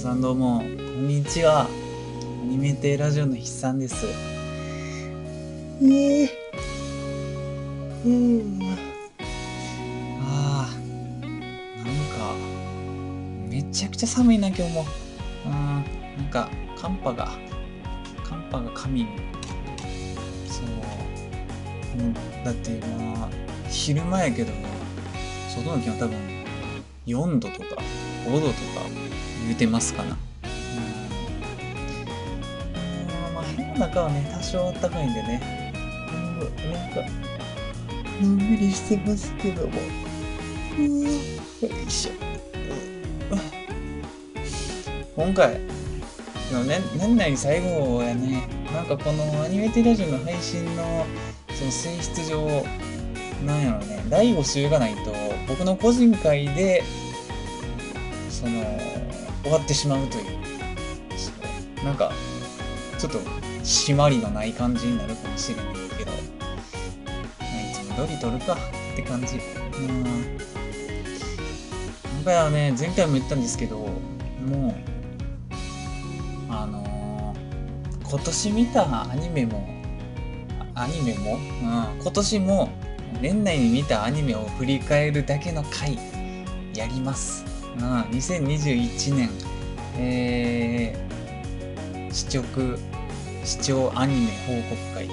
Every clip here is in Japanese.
さんどうも、こんにちは。アニメテラジオの筆さんです。えー、うん。ああ、なんか、めちゃくちゃ寒いな、今日も。うん、なんか、寒波が、寒波が神に。そう。うん、だって今、昼間やけど、外の気温多分4度とか5度とか言うてますかな。うん。まあ、部屋の中はね、多少暖かいんでね。なんか、のんびりしてますけども。うん、よいしょ。今回、の年年内最後やね、なんかこのアニメテラジオの配信のその性質上、なんやろね、第5週がないと、僕の個人会で、その、終わってしまうという、なんか、ちょっと、締まりのない感じになるかもしれないけど、まあ、いつも通り撮るかって感じ。うん。今回はね、前回も言ったんですけど、もう、あのー今年見たアニメも、アニメも、うん、今年も年内に見たアニメを振り返るだけの回やります。うん、2021年、えー、視聴、視聴アニメ報告会、うん、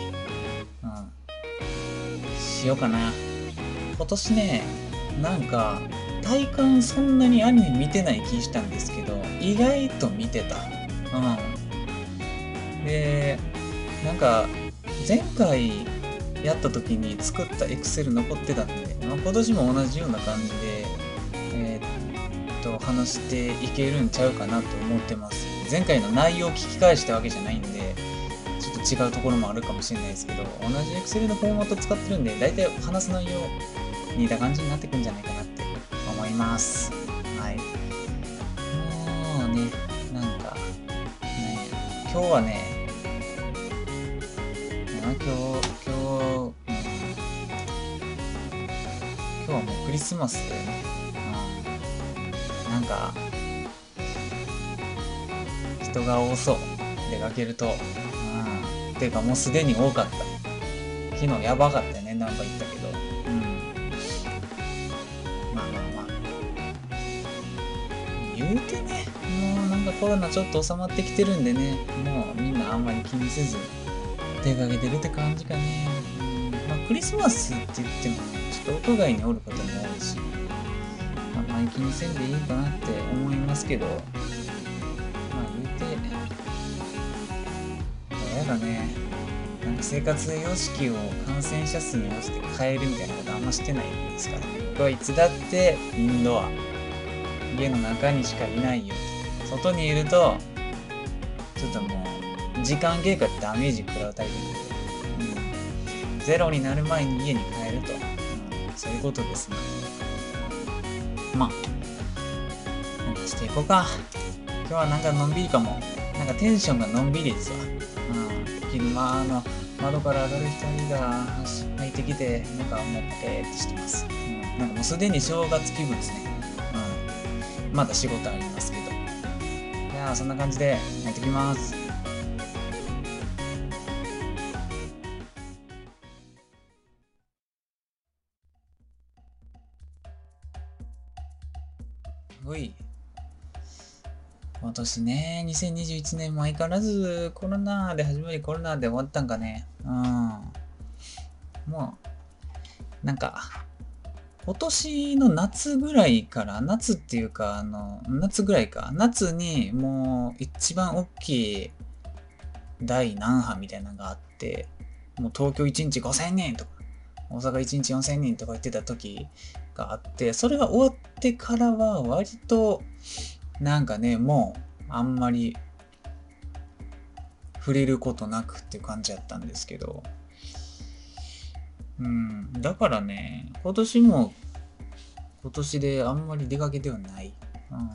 しようかな。今年ね、なんか、体感そんなにアニメ見てない気したんですけど、意外と見てた。うん。で、なんか、前回やった時に作った Excel 残ってたんで、まあ、今年も同じような感じで、話していけるんちゃうかなと思ってます。前回の内容を聞き返したわけじゃないんで、ちょっと違うところもあるかもしれないですけど、同じ Excel のフォーマット使ってるんで、大体話す内容似た感じになってくんじゃないかなって思います。はい。もうね、なんか、ね、今日はね、今日、今日、うん今日はもうクリスマスでね、うん、なんか、人が多そう、出かけると。うん、ていうかもうすでに多かった。昨日やばかったよね、ナンバー行ったけど。うん。まあまあまあ。言うてね、もうなんかコロナちょっと収まってきてるんでね、もうみんなあんまり気にせず出かけてるって感じかね。うんまあクリスマスって言ってもね、ちょっと屋外におることも気にせんでいいかなって思いますけど、まあ言うて、どうやらね、なんか生活様式を感染者数に応じて変えるみたいなことあんましてないですから、僕はいつだってインドア、家の中にしかいないよ。外にいると、ちょっともう、時間経過でダメージ食らうタイプなんで、うん、ゼロになる前に家に帰ると、うん、そういうことですね。まあ、なんかしていこうか。今日はなんかのんびりかも。なんかテンションがのんびりですわ。うん、昼間の窓から上がる光が入ってきて、なんかもうペーってしてます。うん、なんかもうすでに正月気分ですね。うん、まだ仕事ありますけど。いやー、そんな感じでやってきます。今年ね、2021年も相変わらずコロナで始まりコロナで終わったんかね。うん。もう、なんか、今年の夏ぐらいから、夏っていうか、あの、夏ぐらいか、夏にもう一番大きい第何波みたいなのがあって、もう東京1日5000人とか、大阪1日4000人とか言ってた時があって、それが終わってからは割と、なんかね、もうあんまり触れることなくって感じやったんですけど、うん、だからね、今年も今年であんまり出かけてはない。うん。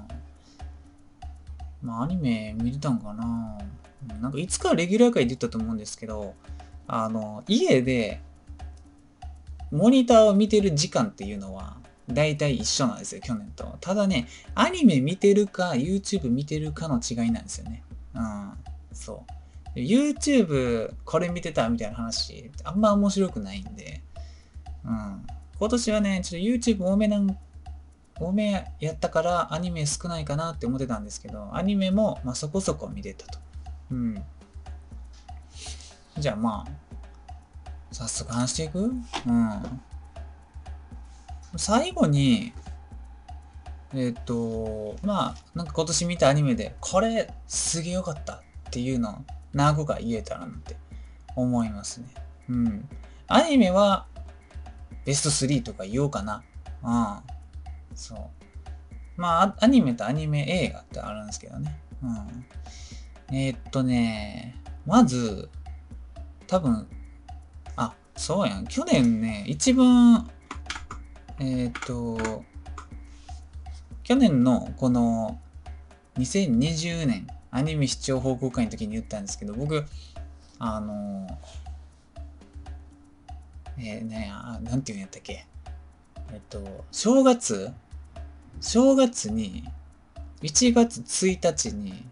まあアニメ見れたんかななんかいつかレギュラー会で言ったと思うんですけど、あの、家でモニターを見てる時間っていうのは大体一緒なんですよ、去年と。ただね、アニメ見てるか、YouTube 見てるかの違いなんですよね。うん、そう。YouTube これ見てたみたいな話、あんま面白くないんで、うん。今年はね、ちょっと YouTube 多めなん多めやったからアニメ少ないかなって思ってたんですけど、アニメもまあそこそこ見れたと。うん。じゃあまあ、早速話していく？うん。最後に、えっ、ー、と、まあ、なんか今年見たアニメで、これすげえよかったっていうのを何個か言えたらなって思いますね。うん。アニメはベスト3とか言おうかな。うん。そう。まあ、アニメとアニメ映画ってあるんですけどね。うん。えー、っとね、まず、多分、あ、そうやん。去年ね、一番えっ、ー、と、去年のこの2020年アニメ視聴報告会の時に言ったんですけど、僕、あの、えー、ねあ、なんていうんやったっけ。えっと、正月正月に、1月1日に、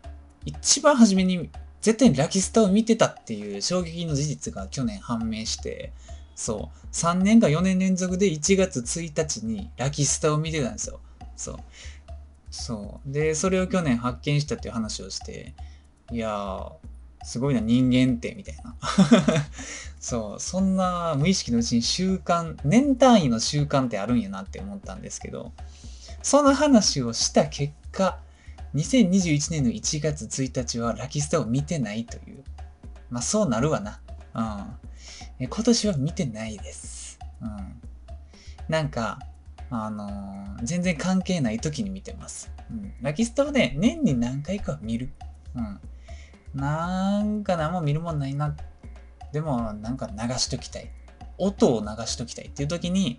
一番初めに絶対にラキスタを見てたっていう衝撃の事実が去年判明して、そう。3年か4年連続で1月1日にラキスタを見てたんですよ。そう。そう。で、それを去年発見したっていう話をして、いやー、すごいな、人間って、みたいな。そう、そんな無意識のうちに習慣、年単位の習慣ってあるんやなって思ったんですけど、その話をした結果、2021年の1月1日はラキスタを見てないという。まあそうなるわな。うん。え今年は見てないです。うん。なんか、あのー、全然関係ない時に見てます。うん。ラキスタはね、年に何回か見る。うん。なんか何も見るもんないな。でも、なんか流しときたい。音を流しときたいっていう時に、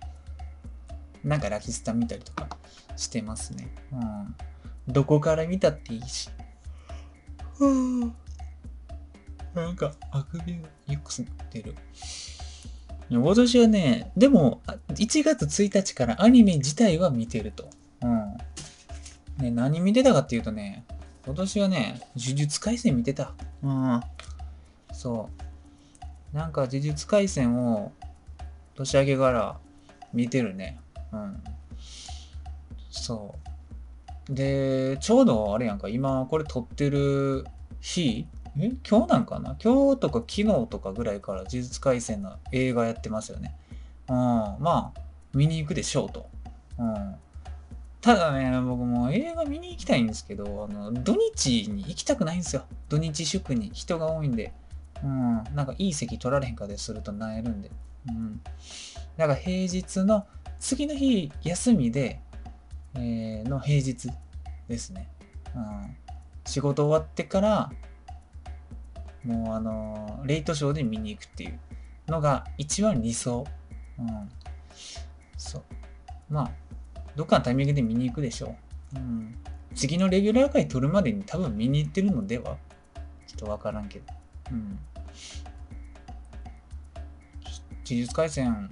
なんかラキスタ見たりとかしてますね。うん。どこから見たっていいし。なんか、あくびがよく吸ってる。今年はね、でも、1月1日からアニメ自体は見てると。うん。ね、何見てたかっていうとね、今年はね、呪術廻戦見てた。うん。そう。なんか呪術廻戦を年明けから見てるね。うん。そう。で、ちょうどあれやんか、今これ撮ってる日え今日なんかな？今日とか昨日とかぐらいから呪術廻戦の映画やってますよね。うん、まあ、見に行くでしょうと。うん。ただね、僕も映画見に行きたいんですけど、あの、土日に行きたくないんですよ。土日祝に人が多いんで。うん。なんかいい席取られへんかでするとなえるんで。うん。だから平日の次の日休みで、えー、の平日ですね。うん。仕事終わってからもうあのレイトショーで見に行くっていうのが一番理想。うん。そう。まあ、どっかのタイミングで見に行くでしょう。うん。次のレギュラー回撮るまでに多分見に行ってるのでは？ちょっとわからんけど。うん。呪術廻戦、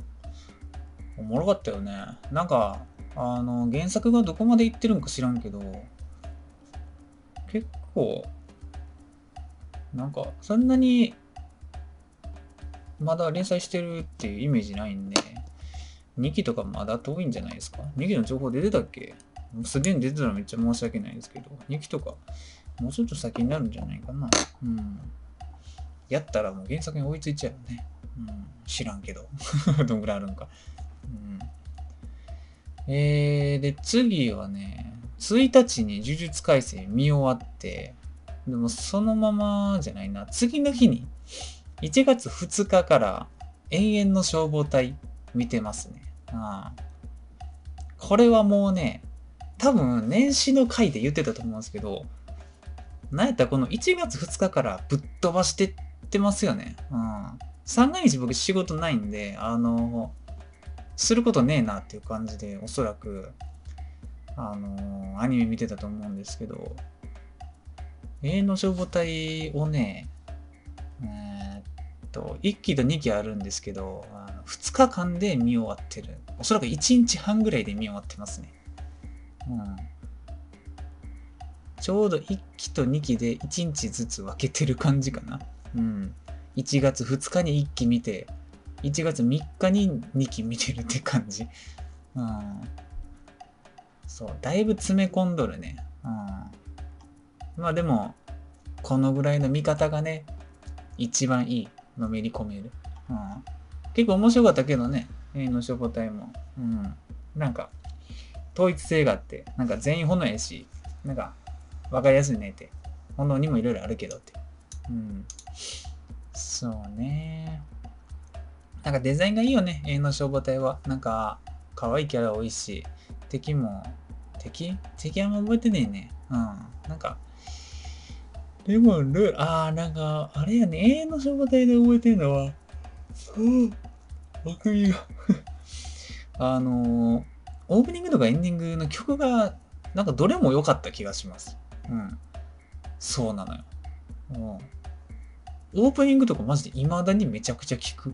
おもろかったよね。なんか、あの、原作がどこまで行ってるんか知らんけど、結構、なんか、そんなに、まだ連載してるっていうイメージないんで、2期とかまだ遠いんじゃないですか ?2 期の情報出てたっけ？すでに出てたらめっちゃ申し訳ないですけど、2期とか、もうちょっと先になるんじゃないかな？うん。やったらもう原作に追いついちゃうよね。うん。知らんけど。どんぐらいあるんか。うん。えー、で、次はね、1日に呪術廻戦見終わって、でもそのままじゃないな。次の日に、1月2日から永遠の消防隊見てますね。ああこれはもうね、多分年始の回で言ってたと思うんですけど、なんやったらこの1月2日からぶっ飛ばしてってますよね。うん。三が日僕仕事ないんで、あの、することねえなっていう感じで、おそらく、あの、アニメ見てたと思うんですけど、永遠の消防隊をね、えー、っと、1期と2期あるんですけど、2日間で見終わってる。おそらく1日半ぐらいで見終わってますね。うん。ちょうど1期と2期で1日ずつ分けてる感じかな。うん。1月2日に1期見て、1月3日に2期見てるって感じ。うん。そう、だいぶ詰め込んどるね。うん。まあでも、このぐらいの見方がね、一番いい。のめり込める。うん。結構面白かったけどね、A の消防隊も。うん。なんか、統一性があって、なんか全員炎やし、なんか、わかりやすいねって。炎にもいろいろあるけどって。うん。そうね。なんかデザインがいいよね、A の消防隊は。なんか、可愛いキャラ多いし、敵も、敵？敵あんま覚えてねえね。うん。なんか、でも、ルああ、なんか、あれやね、永遠の消防隊で覚えてるのは、そう、あくびが あのー、オープニングとかエンディングの曲が、なんかどれも良かった気がします。うん。そうなのよ。うん。オープニングとかマジで未だにめちゃくちゃ聴く。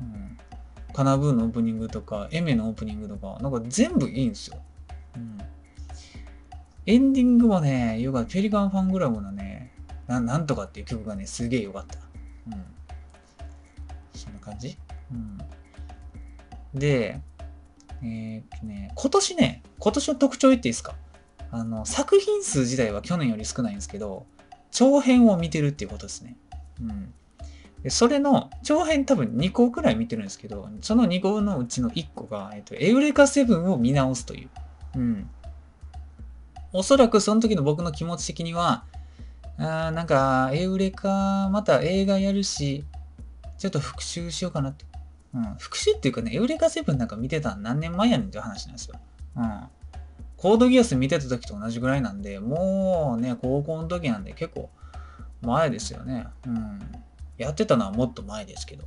うん。カナブーのオープニングとか、エメのオープニングとか、なんか全部いいんですよ。うん。エンディングもね、よかった。ペリカンファングラムのね、ななんとかっていう曲がね、すげえよかった。うん。そんな感じ？うん。で、えー、っとね、今年ね、今年の特徴言っていいですか？あの、作品数自体は去年より少ないんですけど、長編を見てるっていうことですね。うん。でそれの、長編多分2個くらい見てるんですけど、その2個のうちの1個が、えっと、エウレカ7を見直すという。うん。おそらくその時の僕の気持ち的には、あなんか、エウレカ、また映画やるし、ちょっと復習しようかなって。うん、復習っていうかね、エウレカ7なんか見てたの何年前やねんっていう話なんですよ。うん。コードギアス見てた時と同じぐらいなんで、もうね、高校の時なんで結構前ですよね。うん。やってたのはもっと前ですけど。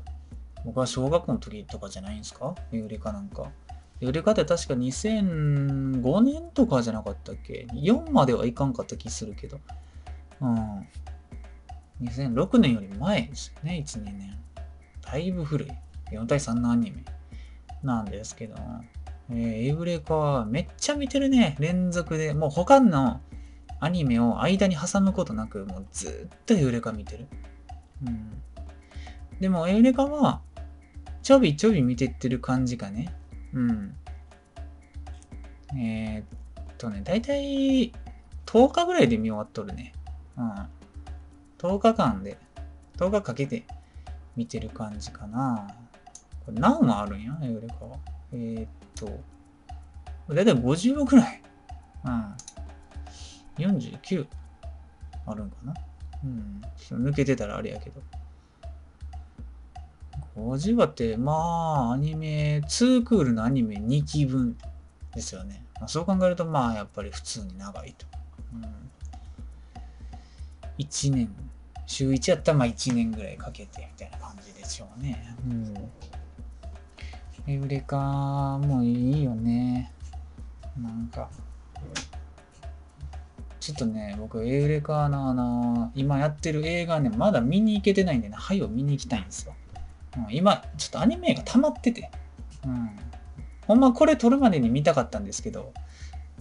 僕は小学校の時とかじゃないんですか？エウレカなんか。売れ方確か2005年とかじゃなかったっけ ?4 まではいかんかった気するけど。うん。2006年より前ですね、1、2年。だいぶ古い。4対3のアニメなんですけど。えー、エブレカはめっちゃ見てるね。連続で。もう他のアニメを間に挟むことなく、もうずっとエウレカ見てる。うん。でもエウレカは、ちょびちょび見てってる感じかね。うん。えー、っとね、だいたい10日ぐらいで見終わっとるね。うん。10日間で、10日かけて見てる感じかな。これ何話あるんや？エウレカは。えー、っと、だいたい50話ぐらい。うん。49あるんかな？うん。抜けてたらあれやけど。50話って、まあ、アニメ、2クールのアニメ2期分ですよね。まあ、そう考えると、まあ、やっぱり普通に長いと。うん、1年、週1やったら、まあ、1年ぐらいかけて、みたいな感じでしょうね。うん。エウレカもいいよね。なんか、ちょっとね、僕、エウレカのあの、今やってる映画ね、まだ見に行けてないんでね、はいを見に行きたいんですよ。うん、今、ちょっとアニメが溜まってて、うん。ほんまこれ撮るまでに見たかったんですけど、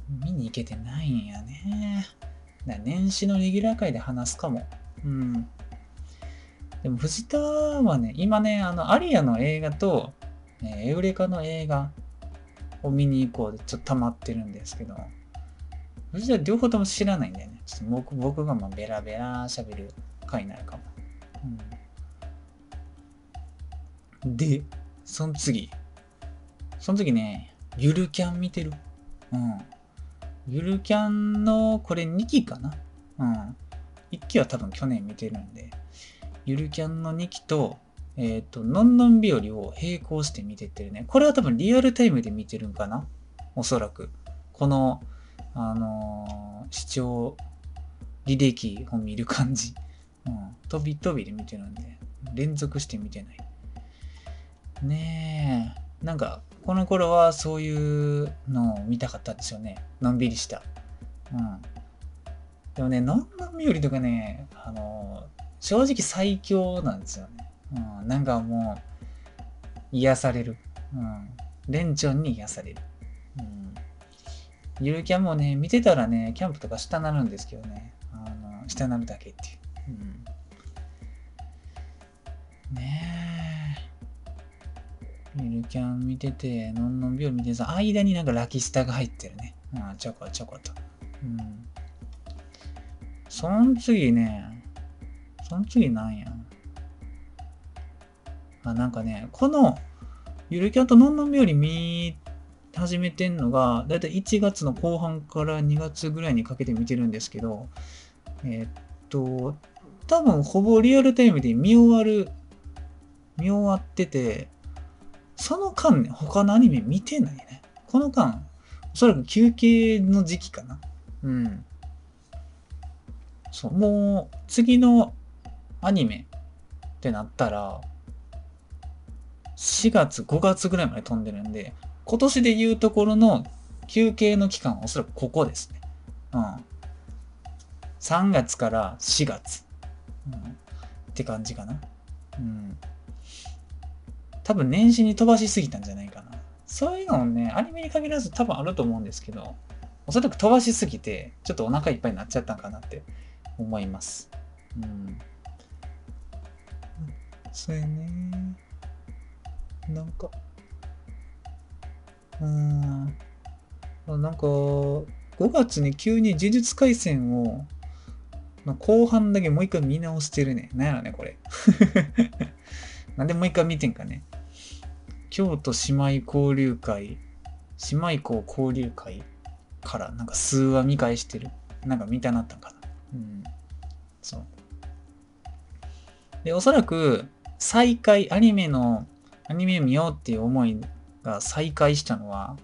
見に行けてないんやね。だ年始のレギュラー会で話すかも。うん。でも藤田はね、今ね、あの、アリアの映画と、えー、エウレカの映画を見に行こうでちょっと溜まってるんですけど、藤田両方とも知らないんだよね。ちょっと僕僕がまあベラベラ喋る回になるかも。うんで、その次。その次ね、ゆるキャン見てる。うん。ゆるキャンの、これ2期かな？うん。1期は多分去年見てるんで、ゆるキャンの2期と、えっ、ー、と、のんのん日和を並行して見てってるね。これは多分リアルタイムで見てるんかな？おそらく。この、あのー、視聴履歴を見る感じ。うん。飛び飛びで見てるんで、連続して見てない。ねえ。なんか、この頃はそういうのを見たかったんですよね。のんびりした。うん。でもね、のんのんびよりとかね、あの、正直最強なんですよね。うん、なんかもう、癒される。うん。レンチョンに癒される。うん。ゆるキャンもね、見てたらね、キャンプとか下なるんですけどね。あの、下なるだけっていう。うん。ねえ。ゆるキャン見てて、のんのんびょ見てさ、間になんかラキスタが入ってるね。うん、ちょこちょこと。うん。その次ね、その次なんや。あ、なんかね、この、ゆるキャンとのんのんびょり見始めてんのが、だいたい1月の後半から2月ぐらいにかけて見てるんですけど、えー、っと、多分ほぼリアルタイムで見終わる、見終わってて、その間ね、他のアニメ見てないね。この間、おそらく休憩の時期かな。うん。そう、もう次のアニメってなったら、4月、5月ぐらいまで飛んでるんで、今年で言うところの休憩の期間はおそらくここですね。うん。3月から4月。うん、って感じかな。うん。多分年始に飛ばしすぎたんじゃないかな。そういうのもね、アニメに限らず多分あると思うんですけど、おそらく飛ばしすぎて、ちょっとお腹いっぱいになっちゃったんかなって思います。うん。そうやね。なんか、うん。なんか、5月に急に呪術廻戦を、まあ、後半だけもう一回見直してるね。なんやろね、これ。なんでもう一回見てんかね。京都姉妹交流会、姉妹校交流会からなんか数話見返してる。なんか見たなったんかな。うん。そう。で、おそらく、再開、アニメの、アニメ見ようっていう思いが再開したのは、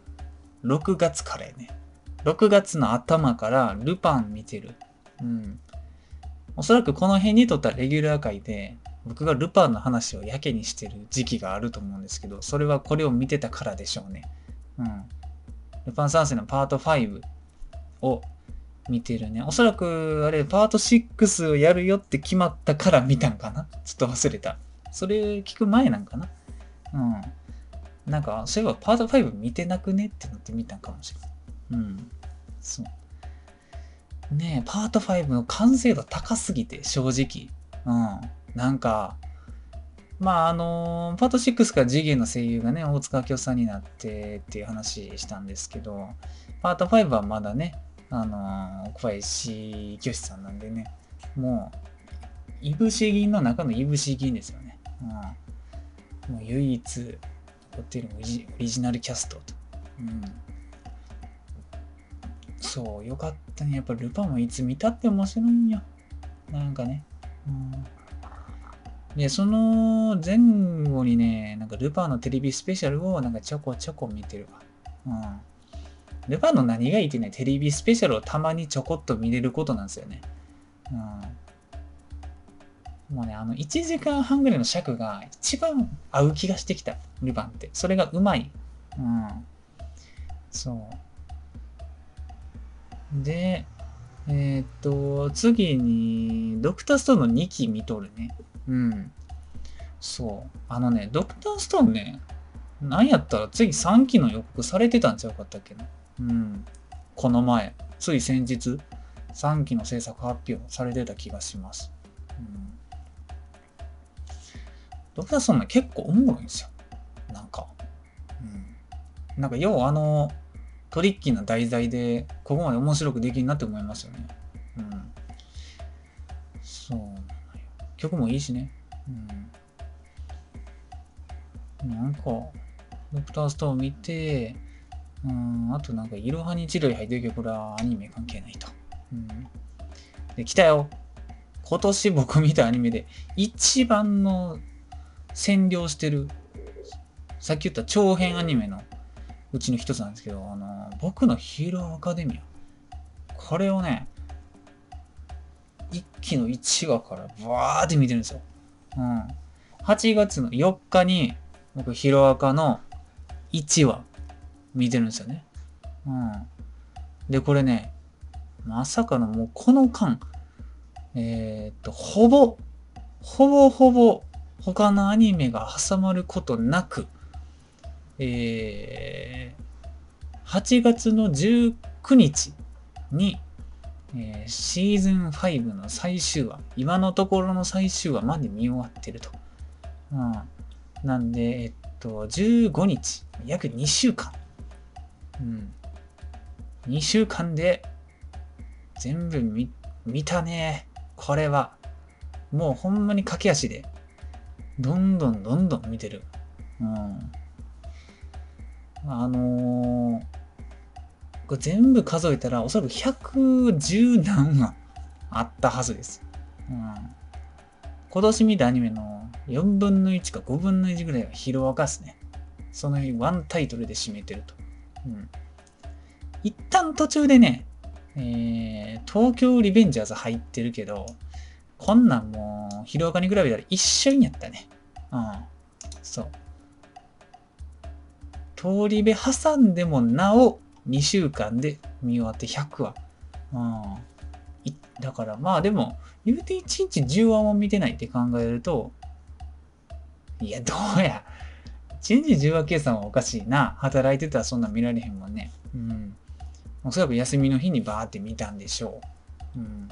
6月からやね。6月の頭からルパン見てる。うん。おそらくこの辺にとったレギュラー界で、僕がルパンの話をやけにしてる時期があると思うんですけど、それはこれを見てたからでしょうね。うん。ルパン三世のパート5を見てるね。おそらく、あれ、パート6をやるよって決まったから見たんかなちょっと忘れた。それ聞く前なんかなうん。なんか、そういえばパート5見てなくねってなって見たんかもしれない。うん。そう。ねえ、パート5の完成度高すぎて、正直。うん。なんか、まああのパート6から次元の声優がね、大塚明夫さんになってっていう話したんですけど、パート5はまだね、あの小林清さんなんでね、もう、いぶし銀の中のいぶし銀ですよね。うん、もう唯一残っているオリジナルキャストと。うん、そう、よかったね。やっぱルパンもいつ見たって面白いんよ。なんかね。うんで、その前後にね、なんかルパンのテレビスペシャルをなんかちょこちょこ見てるわ。うん。ルパンの何がいいってね、テレビスペシャルをたまにちょこっと見れることなんですよね。うん。もうね、あの、1時間半ぐらいの尺が一番合う気がしてきた、ルパンって。それがうまい。うん。そう。で、えー、っと、次に、ドクターストーンの2期見とるね。うん。そう。あのね、ドクターストーンね、なんやったら次3期の予告されてたんちゃうかったっけな。うん。この前、つい先日、3期の制作発表されてた気がします。うん。ドクターストーンね、結構おもろいんですよ。なんか。うん。なんか、要はあの、トリッキーな題材で、ここまで面白くできるなって思いますよね。曲もいいしね。うん。なんか、ドクターストーン見て、うん、あとなんか、いろはに一類入ってるけど、これはアニメ関係ないと。うん。で、来たよ。今年僕見たアニメで一番の占領してる、さっき言った長編アニメのうちの一つなんですけど、あの、僕のヒーローアカデミア。これをね、一期の1話からブワーって見てるんですよ。うん。8月の4日に僕ヒロアカの1話見てるんですよね。うん。で、これね、まさかのもうこの間、えー、っと、ほぼ、ほぼほぼ他のアニメが挟まることなく、えー、8月の19日に、えー、シーズン5の最終話、今のところの最終話まで見終わってると。うん、なんで、えっと、15日、約2週間。うん。2週間で全部見見たね。これは。もうほんまに駆け足で、どんどんどんどん見てる。うん。あのー、これ全部数えたらおそらく110何話あったはずです。うん。今年見たアニメの4分の1か5分の1ぐらいはヒロアカっすね。その日ワンタイトルで締めてると。うん。一旦途中でね、えー、東京リベンジャーズ入ってるけど、こんなんもう、ヒロアカに比べたら一緒にやったね。うん。そう。通り部挟んでもなお2週間で見終わって100話。うん。だからまあでも、言うて1日10話も見てないって考えると、いや、どうや。1日10話計算はおかしいな。働いてたらそんな見られへんもんね。うん。おそらく休みの日にバーって見たんでしょう。うん。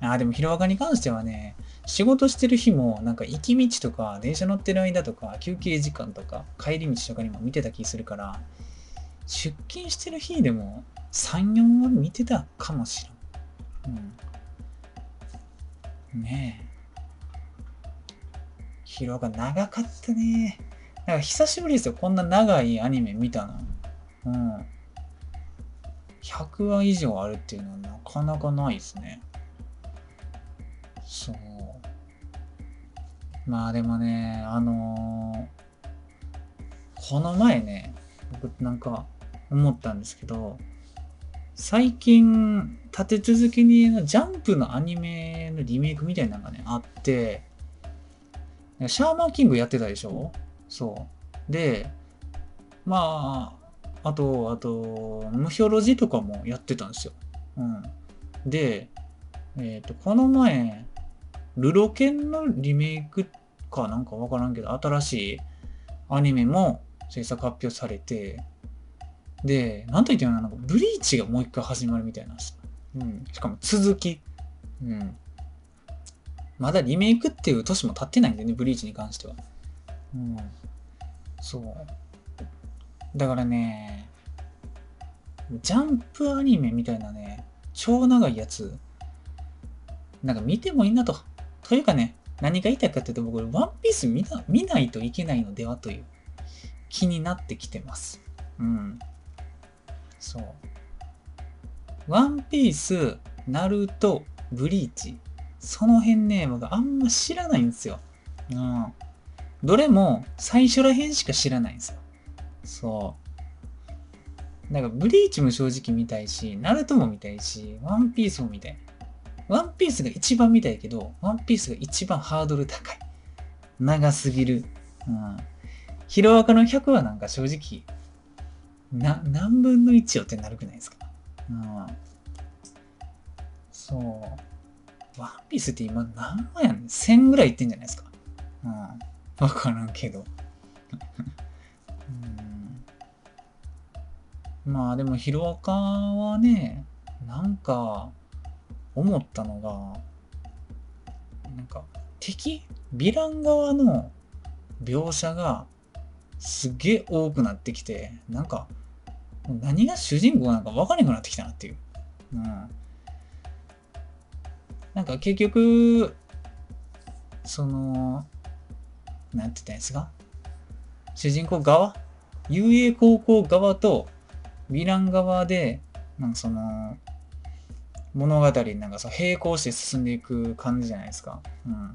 あ、でも、ヒロアカに関してはね、仕事してる日も、なんか行き道とか、電車乗ってる間とか、休憩時間とか、帰り道とかにも見てた気するから、出勤してる日でも3、4話見てたかもしれん。うん。ねえ。ヒロアカ長かったね。なんか久しぶりですよ。こんな長いアニメ見たの。うん。100話以上あるっていうのはなかなかないですね。そう。まあでもね、あのー、この前ね、僕なんか思ったんですけど、最近立て続けにジャンプのアニメのリメイクみたいなのがね、あって、シャーマンキングやってたでしょ？そう。で、まあ、あと、あと、ムヒョロジとかもやってたんですよ。うん。で、えっ、ー、と、この前、ルロケンのリメイクかなんかわからんけど、新しいアニメも制作発表されて、で、なんと言ってもなんかブリーチがもう一回始まるみたいな。うん。しかも続き。うん。まだリメイクっていう年も経ってないんだよね、ブリーチに関しては。うん。そう。だからね、ジャンプアニメみたいなね、超長いやつ、なんか見てもいいなと。というかね、何が言いたいかっていうと、僕、ワンピース見な見ないといけないのではという気になってきてます。うん。そう。ワンピース、ナルト、ブリーチ。その辺ね、僕あんま知らないんですよ。うん。どれも最初ら辺しか知らないんですよ。そう。だかブリーチも正直見たいし、ナルトも見たいし、ワンピースも見たい。ワンピースが一番見たいけど、ワンピースが一番ハードル高い。長すぎる。うん。ヒロアカの100はなんか正直、な、何分の1よってなるくないですか？うん。そう。ワンピースって今何話やん ?1000 ぐらいいってんじゃないですか？うん。わからんけど。うん、まあでもヒロアカはね、なんか、思ったのが、なんか敵ヴィラン側の描写がすげえ多くなってきて、なんか何が主人公なんか分からなくなってきたなっていう。うん。なんか結局、その、なんて言ったんですか？主人公側？遊泳高校側とヴィラン側で、なんかその、物語になんかさ、並行して進んでいく感じじゃないですか。うん。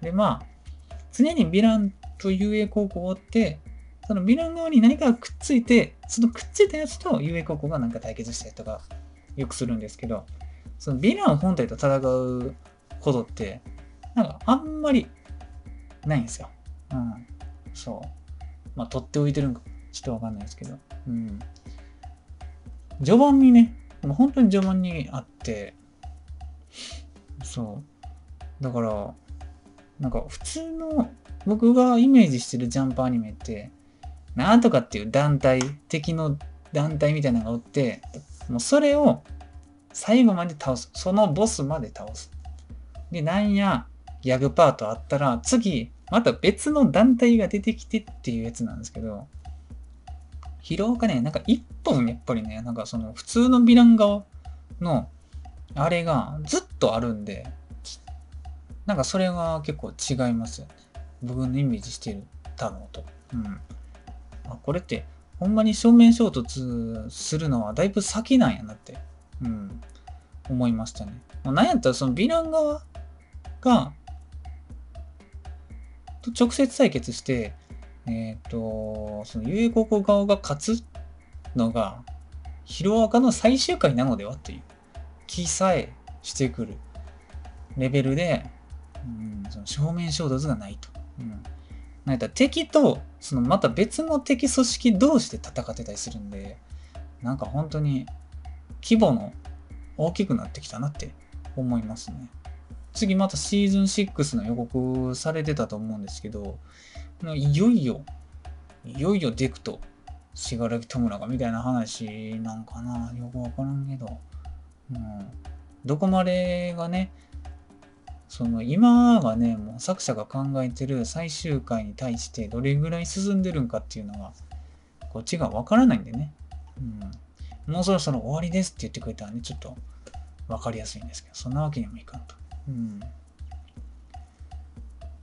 で、まあ、常にヴィランと遊泳高校って、そのヴィラン側に何かくっついて、そのくっついたやつと遊泳高校がなんか対決したりとか、よくするんですけど、そのヴィラン本体と戦うことって、なんかあんまりないんですよ。うん。そう。まあ、取っておいてるんか、ちょっとわかんないですけど。うん。序盤にね、もう本当に序盤にあって、そう。だから、なんか普通の僕がイメージしてるジャンプアニメってなんとかっていう団体敵の団体みたいなのがおってもうそれを最後まで倒す。そのボスまで倒す。でなんやギャグパートあったら次また別の団体が出てきてっていうやつなんですけどヒロアカねなんか一本やっぱりねなんかその普通のヴィラン側のあれがずっとあるんでなんかそれが結構違いますよね。僕のイメージしてる太郎と。うん。まあこれってほんまに正面衝突するのはだいぶ先なんやなってうん。思いましたね、まあ、なんやったらそのヴィラン側がと直接対決してえっ、ー、とその有国側が勝つのがヒロアカの最終回なのではという気さえしてくるレベルで、うん、その正面衝突がないと。うん、なんやったら敵とそのまた別の敵組織同士で戦ってたりするんでなんか本当に規模の大きくなってきたなって思いますね。次またシーズン6の予告されてたと思うんですけど、いよいよ、いよいよデクと信楽戸村がみたいな話なんかなよくわからんけど、うん、どこまでがね、その今がね、もう作者が考えてる最終回に対してどれぐらい進んでるんかっていうのが、こっちがわからないんでね。うん。もうそろそろ終わりですって言ってくれたらね、ちょっとわかりやすいんですけど、そんなわけにもいかんと。うん。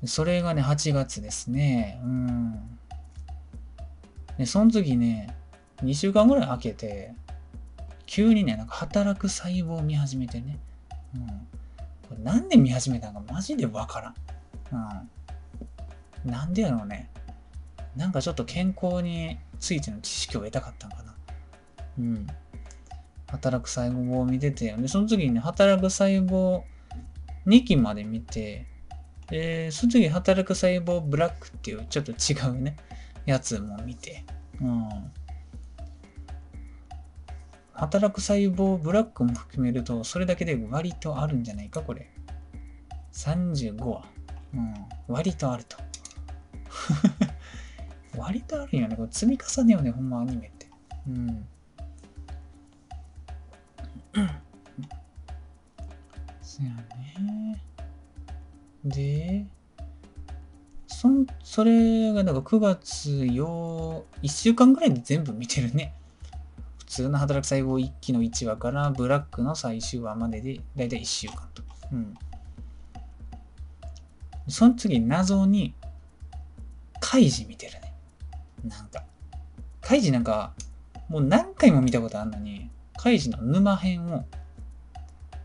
それがね、8月ですね。うん。で、その次ね、2週間ぐらい空けて、急にね、なんか働く細胞を見始めてね。うん。これなんで見始めたのかマジでわからん。うん。なんでやろうね。なんかちょっと健康についての知識を得たかったんかな。うん。働く細胞を見てて、で、その次にね、働く細胞2期まで見て、で、その次働く細胞ブラックっていうちょっと違うね、やつも見て、うん。働く細胞ブラックも含めると、それだけで割とあるんじゃないか、これ。35話。うん。割とあると。割とあるんよね。これ積み重ねよね、ほんまアニメって。うん。そやね。で、そ、それが、なんか9月よ、1週間ぐらいで全部見てるね。普通の働く細胞1期の1話からブラックの最終話までで、だいたい1週間と。うん。その次、謎に、カイジ見てるね。なんか。カイジなんか、もう何回も見たことあるのに、カイジの沼編を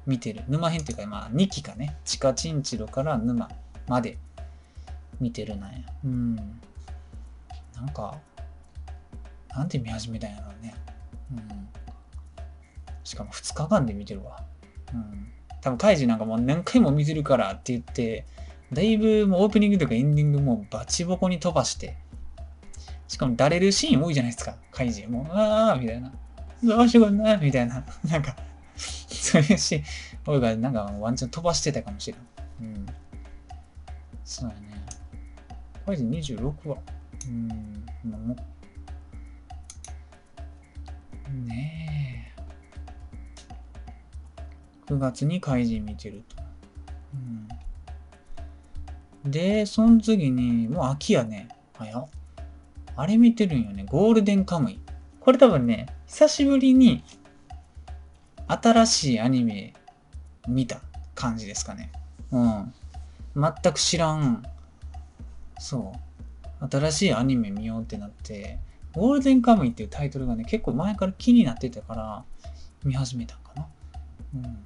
見てる。沼編っていうか、まあ、2期かね。地下チンチロから沼まで見てるなんや。うん。なんか、なんて見始めたんやろうね。うん。しかも2日間で見てるわ。うん。多分、カイジなんかもう何回も見てるからって言って、だいぶもうオープニングとかエンディングもバチボコに飛ばして、しかもだれるシーン多いじゃないですか、カイジ。もう、ああみたいな。どうしようなみたいな。なんか、そういうシーン、俺がなんかワンチャン飛ばしてたかもしれん。うん。そうやね。ファイズ26話。うん、もう。ねえ。9月に怪人見てると。うん。で、その次に、もう秋やね。早っ。あれ見てるんよね。ゴールデンカムイ。これ多分ね、久しぶりに新しいアニメ見た感じですかね。うん。全く知らん。そう。新しいアニメ見ようってなって、ゴールデンカムイっていうタイトルがね、結構前から気になってたから見始めたんかな。うん。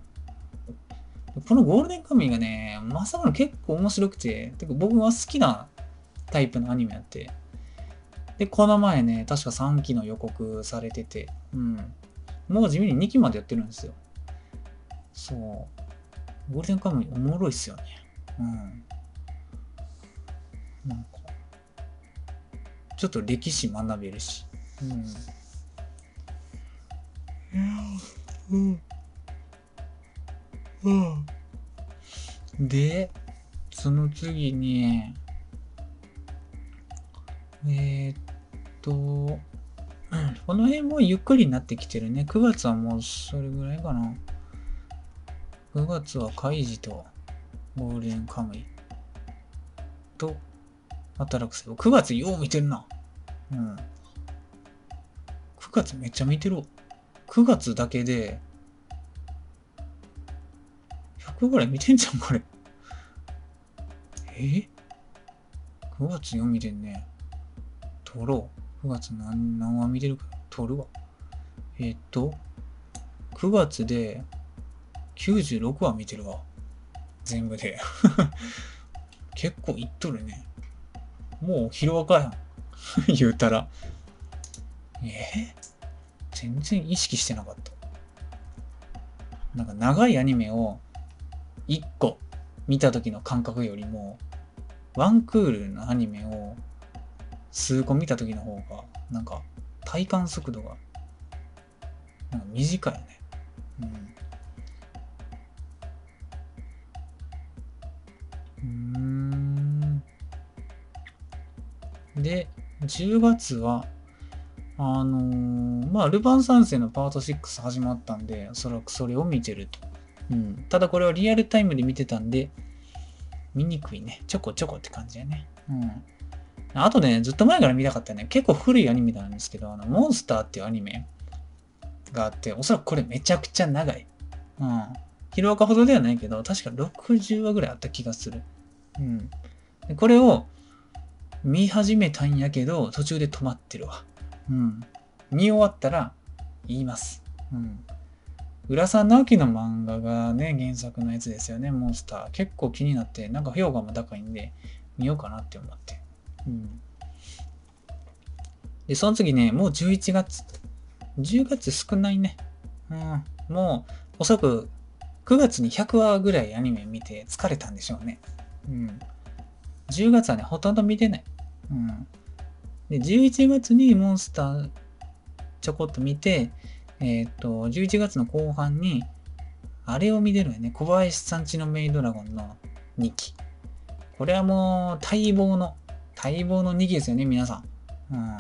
このゴールデンカムイがね、まさかの結構面白くて、てか僕は好きなタイプのアニメやって。で、この前ね、確か3期の予告されてて、うん。もう地味に2期までやってるんですよ。そう。ゴールデンカムイおもろいっすよね。うん。なんか、ちょっと歴史学べるし。うん。うん。うん。で、その次に、えー、っと、この辺もゆっくりになってきてるね。9月はもうそれぐらいかな。9月はカイジとゴールデンカムイと働くせよ。9月よう見てるな。うん。9月めっちゃ見てる。9月だけで100ぐらい見てんじゃん、これ。え ?9 月4見てんね。撮ろう。9月何何話見てるか撮るわ。えー、っと、9月で96話見てるわ。全部で。結構いっとるね。もう昼かやん。言うたら。えー、全然意識してなかった。なんか長いアニメを1個見た時の感覚よりも、ワンクールのアニメを数個見た時の方が、なんか体感速度がなんか短いよね。うん。うん。で、10月は、あのー、まあ、ルパン三世のパート6始まったんで、おそらくそれを見てると。うん。ただこれはリアルタイムで見てたんで、見にくいね。ちょこちょこって感じやね。うん。あとね、ずっと前から見たかったね。結構古いアニメなんですけど、あの、モンスターっていうアニメがあって、おそらくこれめちゃくちゃ長い。うん。ヒロアカほどではないけど、確か60話ぐらいあった気がする。うん。これを見始めたんやけど、途中で止まってるわ。うん。見終わったら言います。うん。浦沢直樹の漫画がね、原作のやつですよね、モンスター。結構気になって、なんか評価も高いんで、見ようかなって思って。うん。で、その次ね、もう11月。10月少ないね。うん。もう、おそらく9月に100話ぐらいアニメ見て疲れたんでしょうね。うん。10月はね、ほとんど見てない。うん。で、11月にモンスターちょこっと見て、えっ、と、11月の後半に、あれを見てるよね。小林さんちのメイドラゴンの2期。これはもう待望の、待望の2期ですよね、皆さん。うん。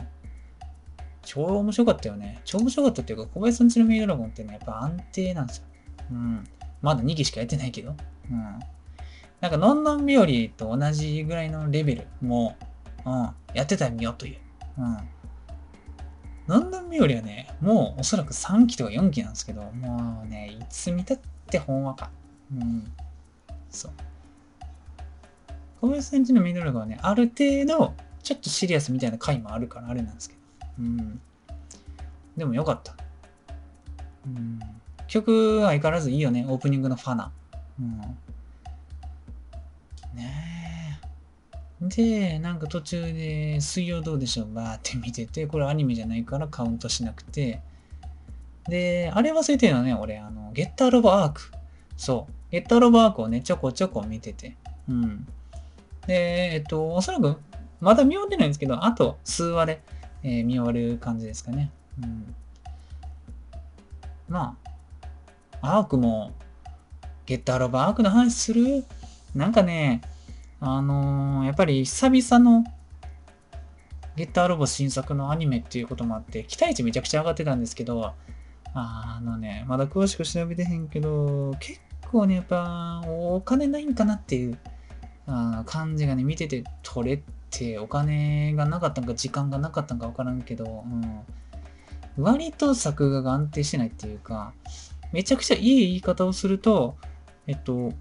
超面白かったよね。超面白かったっていうか、小林さんちのメイドラゴンってね、やっぱ安定なんですよ。うん。まだ2期しかやってないけど。うん。なんか、のんのん日和と同じぐらいのレベルも、うん、やってたら見よという。うん。のんのん日和はね、もうおそらく3期とか4期なんですけど、もうね、いつ見たってほんわか。うん。そう。小林さんちのミドルがね、ある程度、ちょっとシリアスみたいな回もあるからあれなんですけど。うん。でもよかった。うん。曲は相変わらずいいよね、オープニングのファナ。うん。ね。で、なんか途中で水曜どうでしょうバーって見てて、これアニメじゃないからカウントしなくて。で、あれ忘れてるのね、俺、あの、ゲッターロボアーク。そう。ゲッターロボアークをね、ちょこちょこ見てて。うん。で、えっと、おそらく、まだ見終わってないんですけど、あと数話で、えー、見終わる感じですかね。うん。まあ、アークも、ゲッターロボアークの話するなんかね、あのー、やっぱり久々のゲッターロボ新作のアニメっていうこともあって、期待値めちゃくちゃ上がってたんですけど、あのね、まだ詳しく調べてへんけど、結構ね、やっぱお金ないんかなっていうあ感じがね、見てて取れて、お金がなかったんか時間がなかったんかわからんけど、うん、割と作画が安定してないっていうか、めちゃくちゃいい言い方をすると、えっと、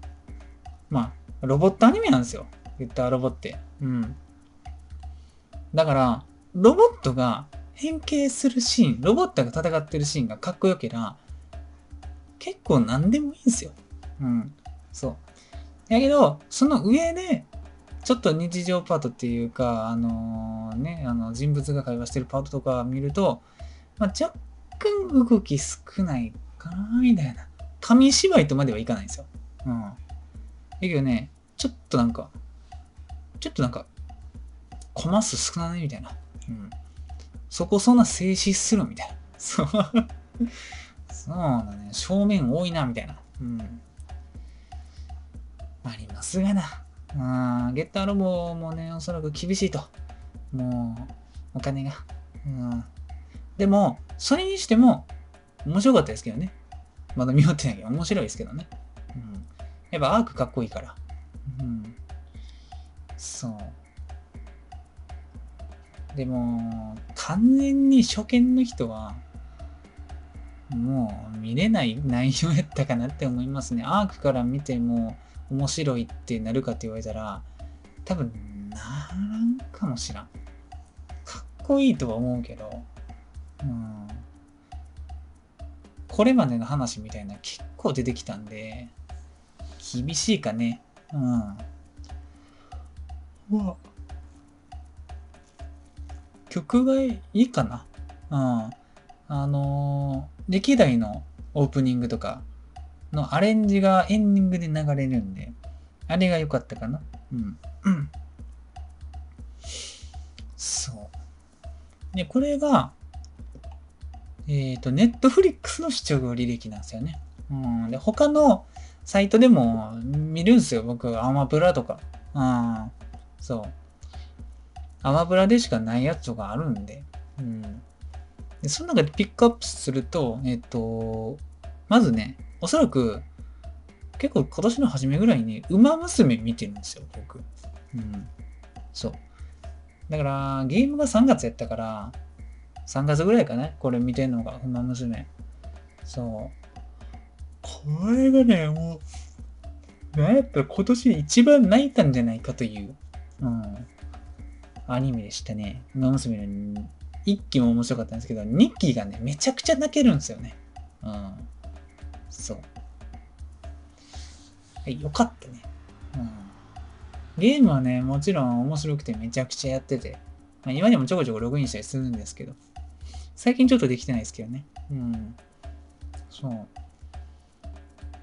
まあ、ロボットアニメなんですよ。言ったロボって。うん。だから、ロボットが変形するシーン、ロボットが戦ってるシーンがかっこよけら、結構何でもいいんですよ。うん。そう。やけど、その上で、ちょっと日常パートっていうか、あのー、ね、あの人物が会話してるパートとか見ると、まあ、若干動き少ないかな、みたいな。紙芝居とまではいかないんですよ。うん。だけどね、ちょっとなんか、ちょっとなんか、コマ数少ないみたいな。うん。そこそんな静止するみたいな。そう。そうだね。正面多いな、みたいな。うん。ありますがな。うん、ゲッターロボもね、おそらく厳しいと。もう、お金が。うん。でも、それにしても、面白かったですけどね。まだ見終わってないけど、面白いですけどね。うん。やっぱアークかっこいいから。うん。そう。でも、完全に初見の人は、もう見れない内容やったかなって思いますね。アークから見ても面白いってなるかって言われたら、多分ならんかもしらん。かっこいいとは思うけど、うん。これまでの話みたいな結構出てきたんで、厳しいかね。うん。うわ。曲がいいかなうん。あのー歴代のオープニングとかのアレンジがエンディングで流れるんで、あれが良かったかな。うん。うん。そう。で、これが、えっ、と、ネットフリックスの視聴履歴なんですよね。うん。で、他のサイトでも見るんすよ、僕。アマプラとか。うん。そう。アマプラでしかないやつとかあるんで。うん。で、その中でピックアップすると、えっ、と、まずね、おそらく、結構今年の初めぐらいに、ウマ娘見てるんですよ、僕。うん。そう。だから、ゲームが3月やったから、3月ぐらいかね、これ見てんのが、ウマ娘。そう。これがね、もう、なんやったら今年一番泣いたんじゃないかという、うん、アニメでしたね。ウマ娘の一期も面白かったんですけど、2期がね、めちゃくちゃ泣けるんですよね。うん。そう。はい、よかったね。うん。ゲームはね、もちろん面白くてめちゃくちゃやってて、まあ、今でもちょこちょこログインしたりするんですけど、最近ちょっとできてないですけどね。うん。そう。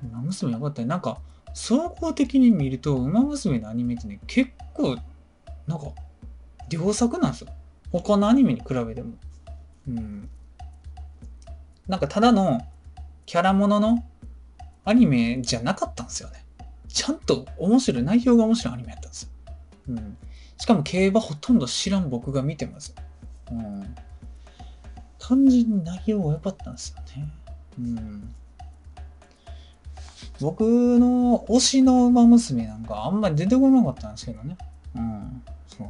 ウマ娘よかったね。なんか、総合的に見ると、ウマ娘のアニメってね、結構、なんか、良作なんですよ。他のアニメに比べても。うん。なんかただのキャラもののアニメじゃなかったんですよね。ちゃんと面白い、内容が面白いアニメやったんですよ。うん。しかも競馬ほとんど知らん僕が見てます。うん。単純に内容が良かったんですよね。うん。僕の推しの馬娘なんかあんまり出てこなかったんですけどね。うん。そう。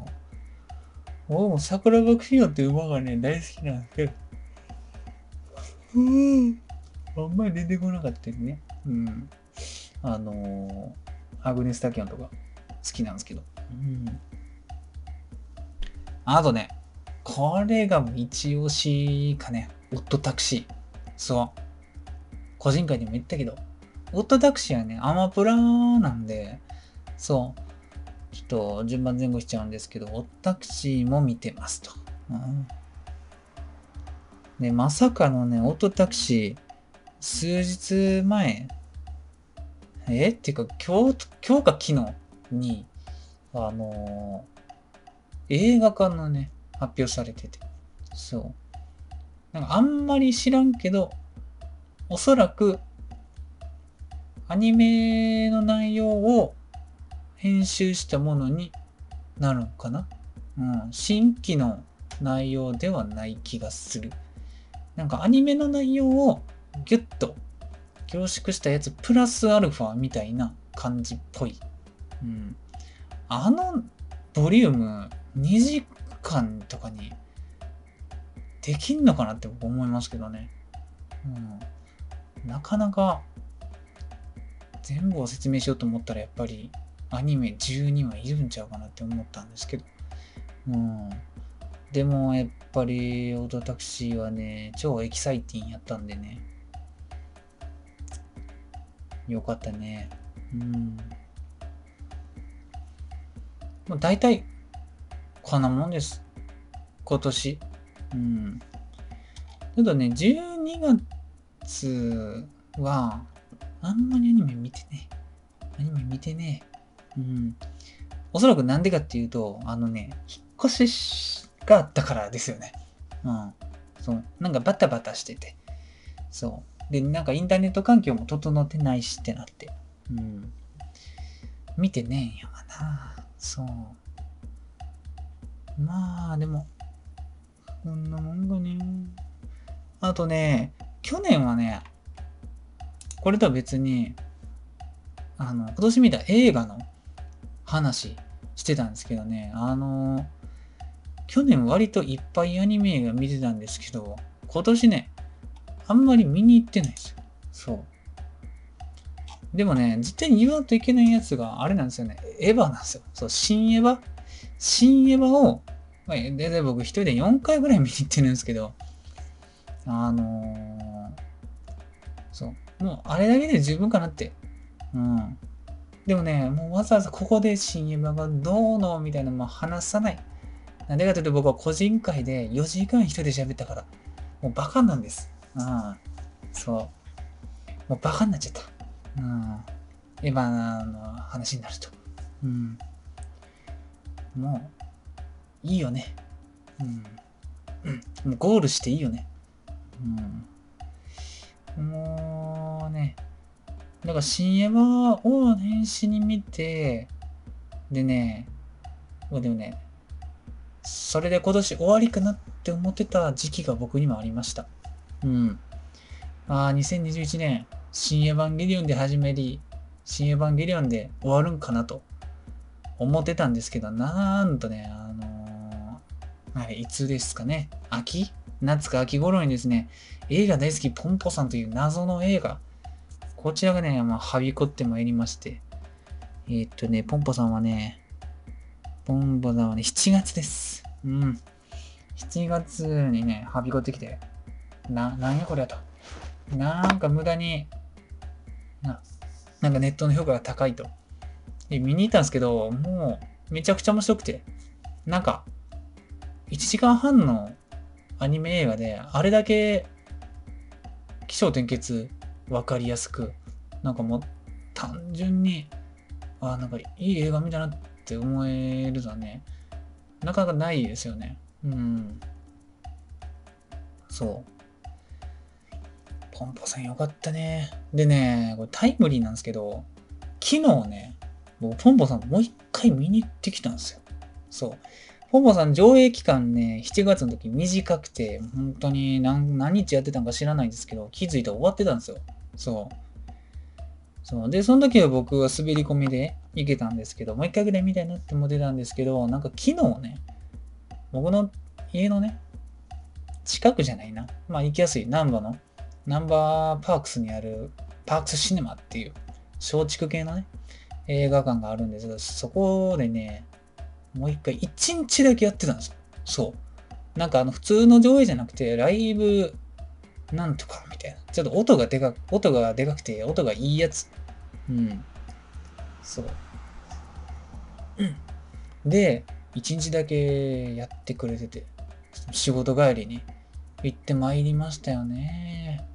僕も桜爆費用って馬がね、大好きなんですけど。うん。あんまり出てこなかったよね。うん。あのー、アグネス・タキオンとか好きなんですけど。うん。あとね、これが一押しかね、オットタクシー。そう。個人会でも言ったけど、オットタクシーはね、アマプラなんで、そう。ちょっと順番前後しちゃうんですけど、オットタクシーも見てますと。うん、で、まさかのね、オットタクシー、数日前、え？っていうか、今日、今日か昨日に、あのー映画館のね、発表されてて。そう。なんかあんまり知らんけど、おそらく、アニメの内容を編集したものになるのかな？うん。新規の内容ではない気がする。なんかアニメの内容をギュッと凝縮したやつプラスアルファみたいな感じっぽい。うん。あのボリューム2時間とかにできんのかなって思いますけどね。うん。なかなか全部を説明しようと思ったらやっぱりアニメ12はいるんちゃうかなって思ったんですけど。うん。でもやっぱりオートタクシーはね、超エキサイティンやったんでね。よかったね。うん。まあ、大体、こんなもんです。今年。うん。ただね、12月は、あんまりアニメ見てね。アニメ見てね。うん。おそらくなんでかっていうと、あのね、引っ越しがあったからですよね。うん。そう。なんかバタバタしてて。そう。で、なんかインターネット環境も整ってないしってなって。うん。見てねえんやわな。そう。まあ、でも、こんなもんがね。あとね、去年はね、これとは別に、あの、今年見た映画の話してたんですけどね、あの、去年割といっぱいアニメ映画見てたんですけど、今年ね、あんまり見に行ってないですよ。そう。でもね、絶対に言わんといけないやつがあれなんですよね。エヴァなんですよ。そう、新エヴァ？新エヴァを、まあ、大体僕一人で4回ぐらい見に行ってるんですけど、あの、もうあれだけで十分かなって。うん。でもね、もうわざわざここで新エヴァがどうのみたいなのも話さない。なんでかというと僕は個人会で4時間一人で喋ったから、もうバカなんです。うん。そう。もうバカになっちゃった。うん。エヴァの話になると。うん。もう、いいよね。うん。もうゴールしていいよね。うん。もうね、だから新エヴァを年始に見て、でね、でもね、それで今年終わりかなって思ってた時期が僕にもありました。うん。ああ、2021年、新エヴァンゲリオンで始めり、新エヴァンゲリオンで終わるんかなと思ってたんですけど、なんとね、あのー、はい、いつですかね、秋夏か秋頃にですね、映画大好きポンポさんという謎の映画、こちらがね、まあ、はびこってまいりまして、えー、っとね、ポンポさんはね、ポンポさんはね、7月です。うん。7月にね、はびこってきて、な、なんやこれやと。なんか無駄に、な、なんかネットの評価が高いと。で、見に行ったんですけど、もう、めちゃくちゃ面白くて、なんか、1時間半のアニメ映画で、あれだけ、起承転結分かりやすく、なんかもう単純に、あなんかいい映画見たなって思えるのはね、なかなかないですよね。うん。そう。ポンポさんよかったね。でね、これタイムリーなんですけど、昨日ね、僕ポンポさんもう一回見に行ってきたんですよ。そう。ポンポさん上映期間ね、7月の時短くて、本当に何何日やってたんか知らないんですけど、気づいたら終わってたんですよ。そう。そう。で、その時は僕は滑り込みで行けたんですけど、もう一回ぐらい見たいなって思ってたんですけど、なんか昨日ね、僕の家のね、近くじゃないな。まあ行きやすい、南波の、ナンバーパークスにある、パークスシネマっていう、松竹系のね、映画館があるんですけど、そこでね、もう一回、一日だけやってたんですよ。そう。なんかあの、普通の上映じゃなくて、ライブなんとかみたいな。ちょっと音がでかく、音がでかくて、音がいいやつ。うん。そう。で、一日だけやってくれてて、仕事帰りに行ってまいりましたよね。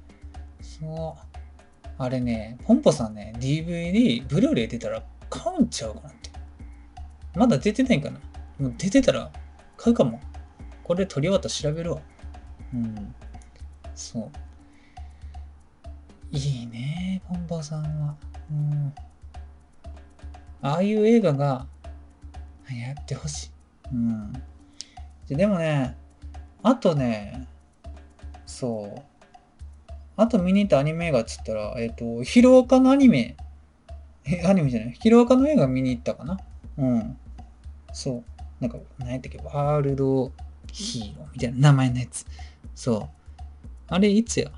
そう。あれね、ポンポさんね、DVD、ブルーレイ出たら買うんちゃうかな。まだ出てないかなもう出てたら買うかも。これ撮り終わったら調べるわ。うん。そう。いいね、ポンポさんは。うん。ああいう映画がやってほしい。うん。でもね、あとね、そう。あと見に行ったアニメ映画っつったら、えっ、ー、と、ヒロアカのアニメ、え、アニメじゃない、ヒロアカの映画見に行ったかなうん。そう。なんか、何やったっけ、ワールドヒーローみたいな名前のやつ。そう。あれ、いつや？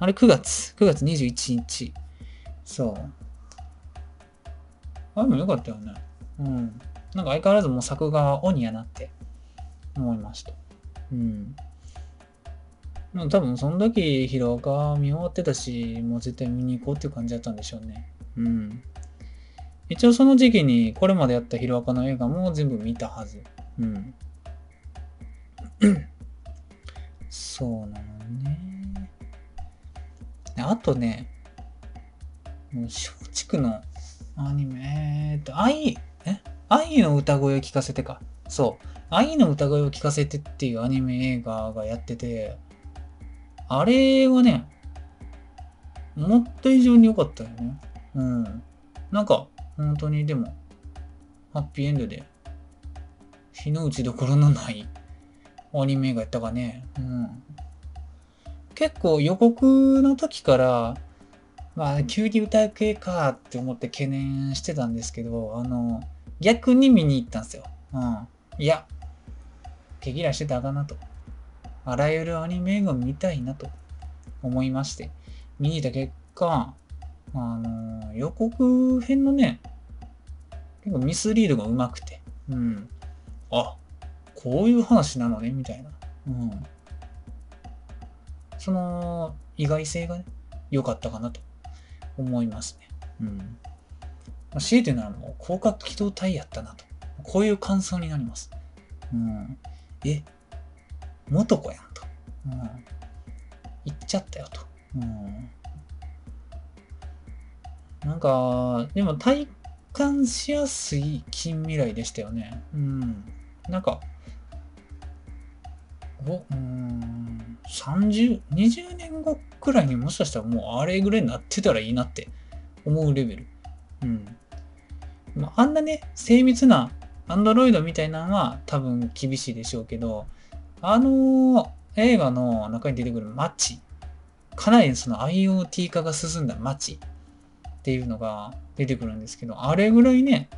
あれ、9月。9月21日。そう。あれも良かったよね。うん。なんか相変わらずもう作画鬼やなって思いました。うん。多分その時ヒロアカ見終わってたし、もう絶対見に行こうっていう感じだったんでしょうね。うん。一応その時期にこれまでやったヒロアカの映画も全部見たはず。うん。そうなのね。あとね、松竹のアニメ、えっと、愛、え？愛の歌声を聞かせてか。そう。愛の歌声を聞かせてっていうアニメ映画がやってて、あれはね、思った以上に良かったよね。うん。なんか、本当にでも、ハッピーエンドで、日の打ちどころのないアニメがやったかね。うん。結構予告の時から、まあ、急に歌う系かって思って懸念してたんですけど、あの、逆に見に行ったんですよ。うん。いや、毛嫌いしてたかなと。あらゆるアニメ映画を見たいなと思いまして、見に行った結果、あの、予告編のね、結構ミスリードがうまくて、うん。あ、こういう話なのね、みたいな。うん。その意外性がね、良かったかなと思いますね。うん。まあ、強いて言うならもう広角機動隊やったなと。こういう感想になります。うん。え、元子やんと。うん。言っちゃったよと。うん。なんか、でも体感しやすい近未来でしたよね。うん。なんか、お、うん、30、20年後くらいにもしかしたらもうあれぐらいになってたらいいなって思うレベル。うん。まあ、あんなね、精密なアンドロイドみたいなのは多分厳しいでしょうけど、あの映画の中に出てくる街、かなりその IoT 化が進んだ街っていうのが出てくるんですけど、あれぐらいね、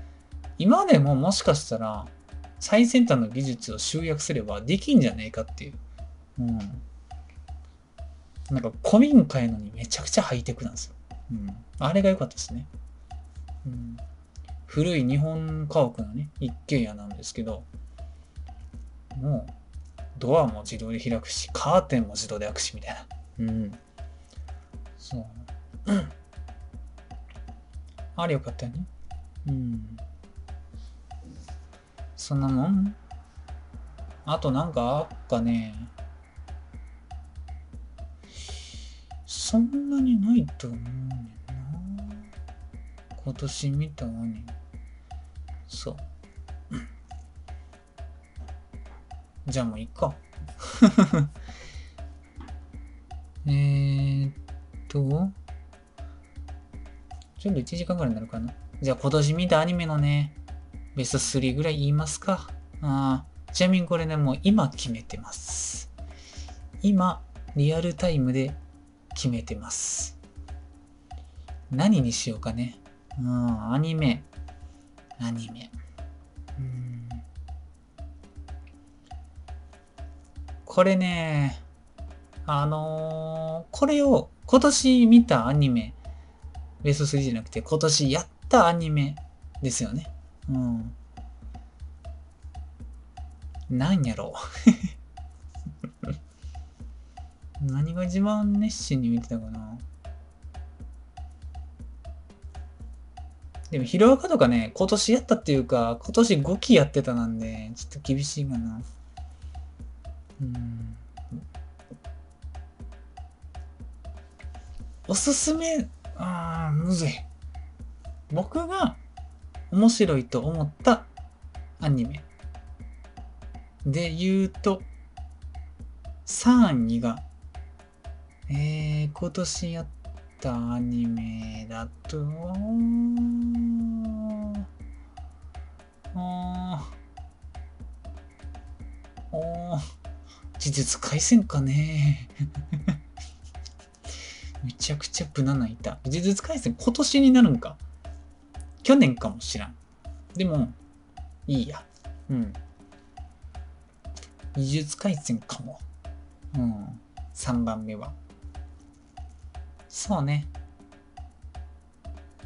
今でももしかしたら最先端の技術を集約すればできんじゃねえかっていう。うん。なんか古民家へのにめちゃくちゃハイテクなんですよ。うん。あれが良かったですね。うん。古い日本家屋のね、一軒家なんですけど、もう、ドアも自動で開くし、カーテンも自動で開くし、みたいな。うん。そう。あれよかったよね。うん。そんなもん？あとなんかあっかね。そんなにないと思うねんな。今年見たアニメ。そう。じゃあもういっか。えーっと、ちょっと1時間ぐらいになるかな。じゃあ今年見たアニメのね、ベスト3ぐらい言いますか。あちなみにこれね、もう今決めてます。今、リアルタイムで決めてます。何にしようかね。うん、アニメ。アニメ。うん。これね、あのー、これを今年見たアニメベスト3じゃなくて、今年やったアニメですよね。うん。なんやろう 何が一番熱心に見てたかなでも、ヒロアカとかね、今年やったっていうか、今年5期やってたなんで、ちょっと厳しいかな。うん。おすすめああ、むずい。僕が面白いと思ったアニメで言うと、3位が、えー、今年やったアニメだと、ああ、お呪術廻戦かねめちゃくちゃ無難ないた。呪術廻戦今年になるんか？去年かもしらん。でも、いいや。うん。呪術廻戦かも。うん。3番目は。そうね。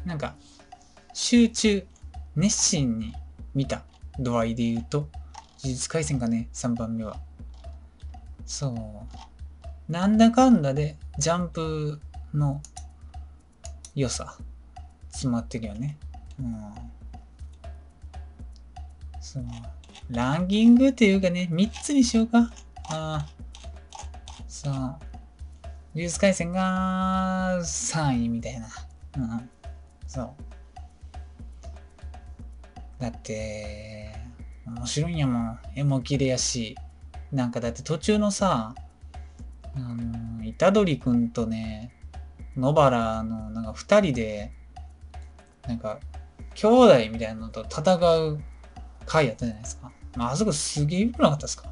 なんか、集中、熱心に見た度合いで言うと、呪術廻戦かね、3番目は。そう。なんだかんだで、ジャンプの良さ、詰まってるよね。うん。そう。ランキングっていうかね、3つにしようか。ああ。そう。呪術廻戦が3位みたいな。うん。そう。だって、面白いんやもん。絵も綺麗やし。なんかだって途中のさ、あの、虎杖くんとね、野原のなんか2人で、なんか兄弟みたいなのと戦う回やったじゃないですか。あ、そこすげえ良くなかったですか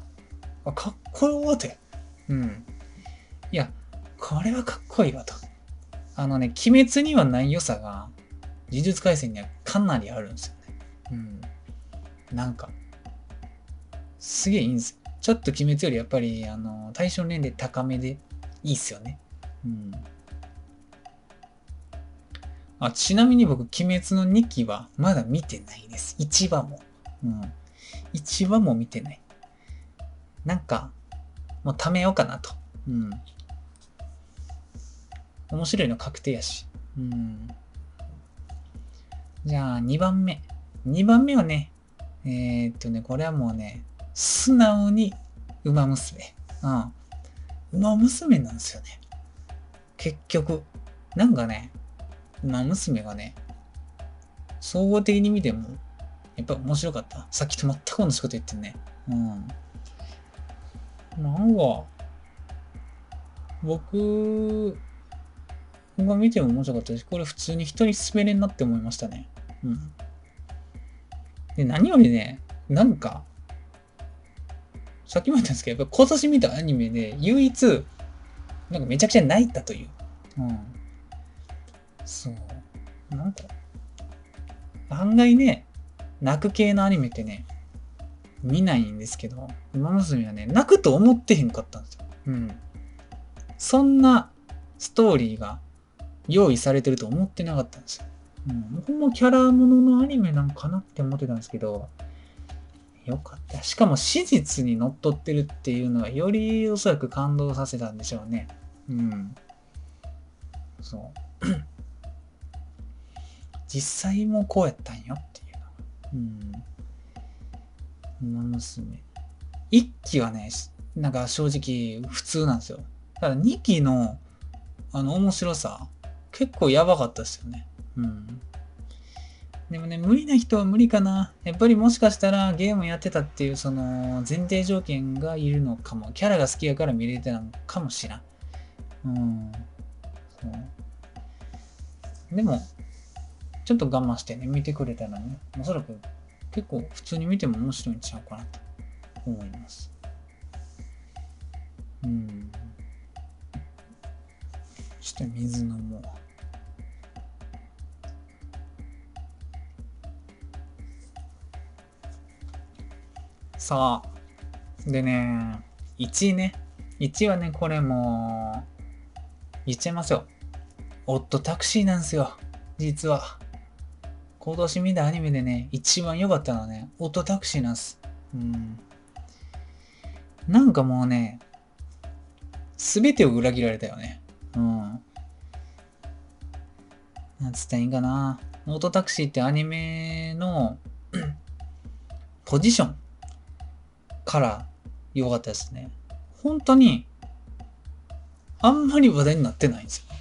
あかっこよーって。うん。いや、これはかっこいいわと。あのね、鬼滅にはない良さが、呪術廻戦にはかなりあるんですよね。うん。なんか、すげえいいんですよ。ちょっと鬼滅よりやっぱり、あの、対象年齢高めでいいっすよね。うん。あ、ちなみに僕、鬼滅の2期はまだ見てないです。1話も。うん。1話も見てない。なんか、もう貯めようかなと。うん。面白いの確定やし。うん。じゃあ、2番目。2番目はね、えー、っとね、これはもうね、素直に馬娘。うん。馬娘なんですよね。結局。なんかね、馬娘がね、総合的に見ても、やっぱ面白かった。さっきと全く同じこと言ってんね。うん。なんか、僕が見ても面白かったし、これ普通に人に勧めれんなって思いましたね。うん。で、何よりね、なんか、さっきも言ったんですけど、やっぱ今年見たアニメで唯一、なんかめちゃくちゃ泣いたという。うん。そう。なんか、案外ね、泣く系のアニメってね、見ないんですけど、馬娘はね、泣くと思ってへんかったんですよ。うん。そんなストーリーが用意されてると思ってなかったんですよ。うん。ほんまキャラもののアニメなんかなって思ってたんですけど、よかった。しかも史実にのっとってるっていうのは、よりおそらく感動させたんでしょうね。うん。そう。実際もこうやったんよっていうのが。うん。馬娘。1期はね、なんか正直普通なんですよ。ただ2期のあの面白さ、結構やばかったですよね。うん。でもね、無理な人は無理かな。やっぱりもしかしたらゲームやってたっていうその前提条件がいるのかも。キャラが好きやから見れてたのかもしらん。うん。そう。でも、ちょっと我慢してね、見てくれたらね、おそらく結構普通に見ても面白いんちゃうかなと思います。うん。ちょっと水飲もう。さあ。でね、1位ね。1位はね、これもう、言っちゃいますよ。オットタクシーなんですよ。実は。今年見たアニメでね、一番良かったのはね、オットタクシーなんです。うん。なんかもうね、すべてを裏切られたよね。うん。なんつったらいいんかな。オートタクシーってアニメの ポジションから良かったですね。本当に、あんまり話題になってないんですよ。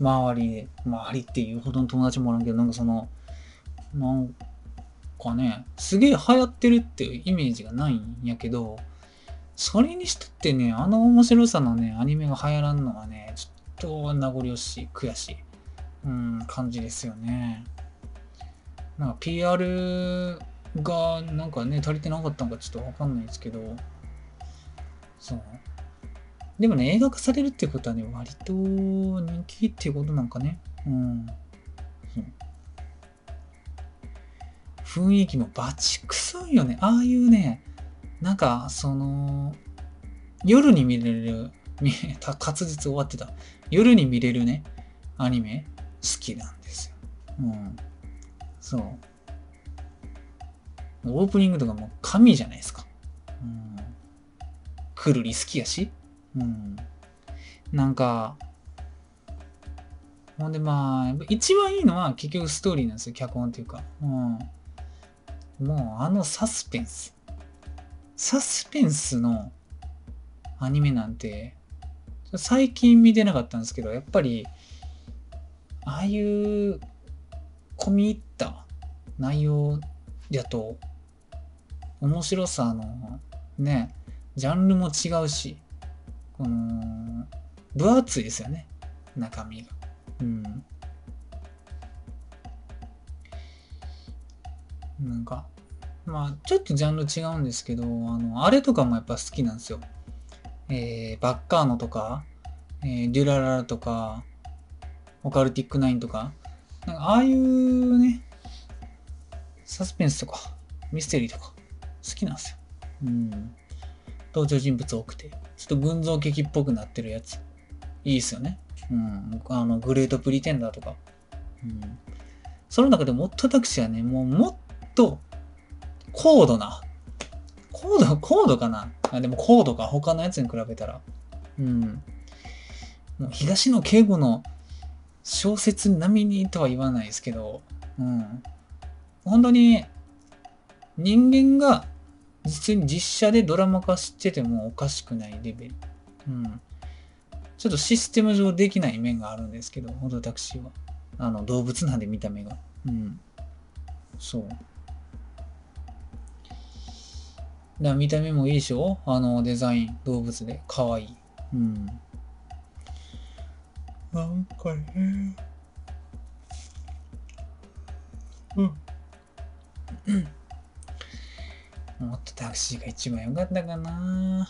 周りで。周りっていうほどの友達もおらんけど、なんかその、なんかね、すげえ流行ってるっていうイメージがないんやけど、それにしたってね、あの面白さのね、アニメが流行らんのはね、ちょっと名残惜しい、悔しい、うん、感じですよね。なんか PR がなんかね、足りてなかったのかちょっとわかんないですけど、そう。でもね、映画化されるってことはね、割と人気っていうことなんかね。うん。雰囲気もバチクソいよね。ああいうね、なんか、その、夜に見れる 見えた、滑舌終わってた。夜に見れるね、アニメ、好きなんですよ。うん。そう。オープニングとかもう神じゃないですか。うん。くるり好きやし。うん。なんか、ほんでまあ、一番いいのは結局ストーリーなんですよ、脚本っていうか。うん。もうあのサスペンス。サスペンスのアニメなんて、最近見てなかったんですけど、やっぱり、ああいう込み入った内容だと面白さのね、ジャンルも違うし、この、分厚いですよね、中身が。うん。なんか、まあ、ちょっとジャンル違うんですけど、あの、あれとかもやっぱ好きなんですよ。えー、バッカーノとか、えー、デュラララとか、オカルティックナインとか、なんかああいうね、サスペンスとか、ミステリーとか、好きなんですよ。うん。登場人物多くて、ちょっと群像劇っぽくなってるやつ。いいっすよね。うん。あの、グレートプリテンダーとか。うん。その中でも、オットタクシーはね、もうもっと高度な、高度、高度かなあでも高度か、他のやつに比べたら。うん。もう東野敬吾の小説並みにとは言わないですけど、うん。本当に人間が実に実写でドラマ化しててもおかしくないレベル。うん。ちょっとシステム上できない面があるんですけど、ホドタクシーは。あの、動物なんで見た目が。うん。そう。だ見た目もいいでしょ？あの、デザイン、動物で。かわいい。うん。なんかね。うん。もっとタクシーが一番良かったかな。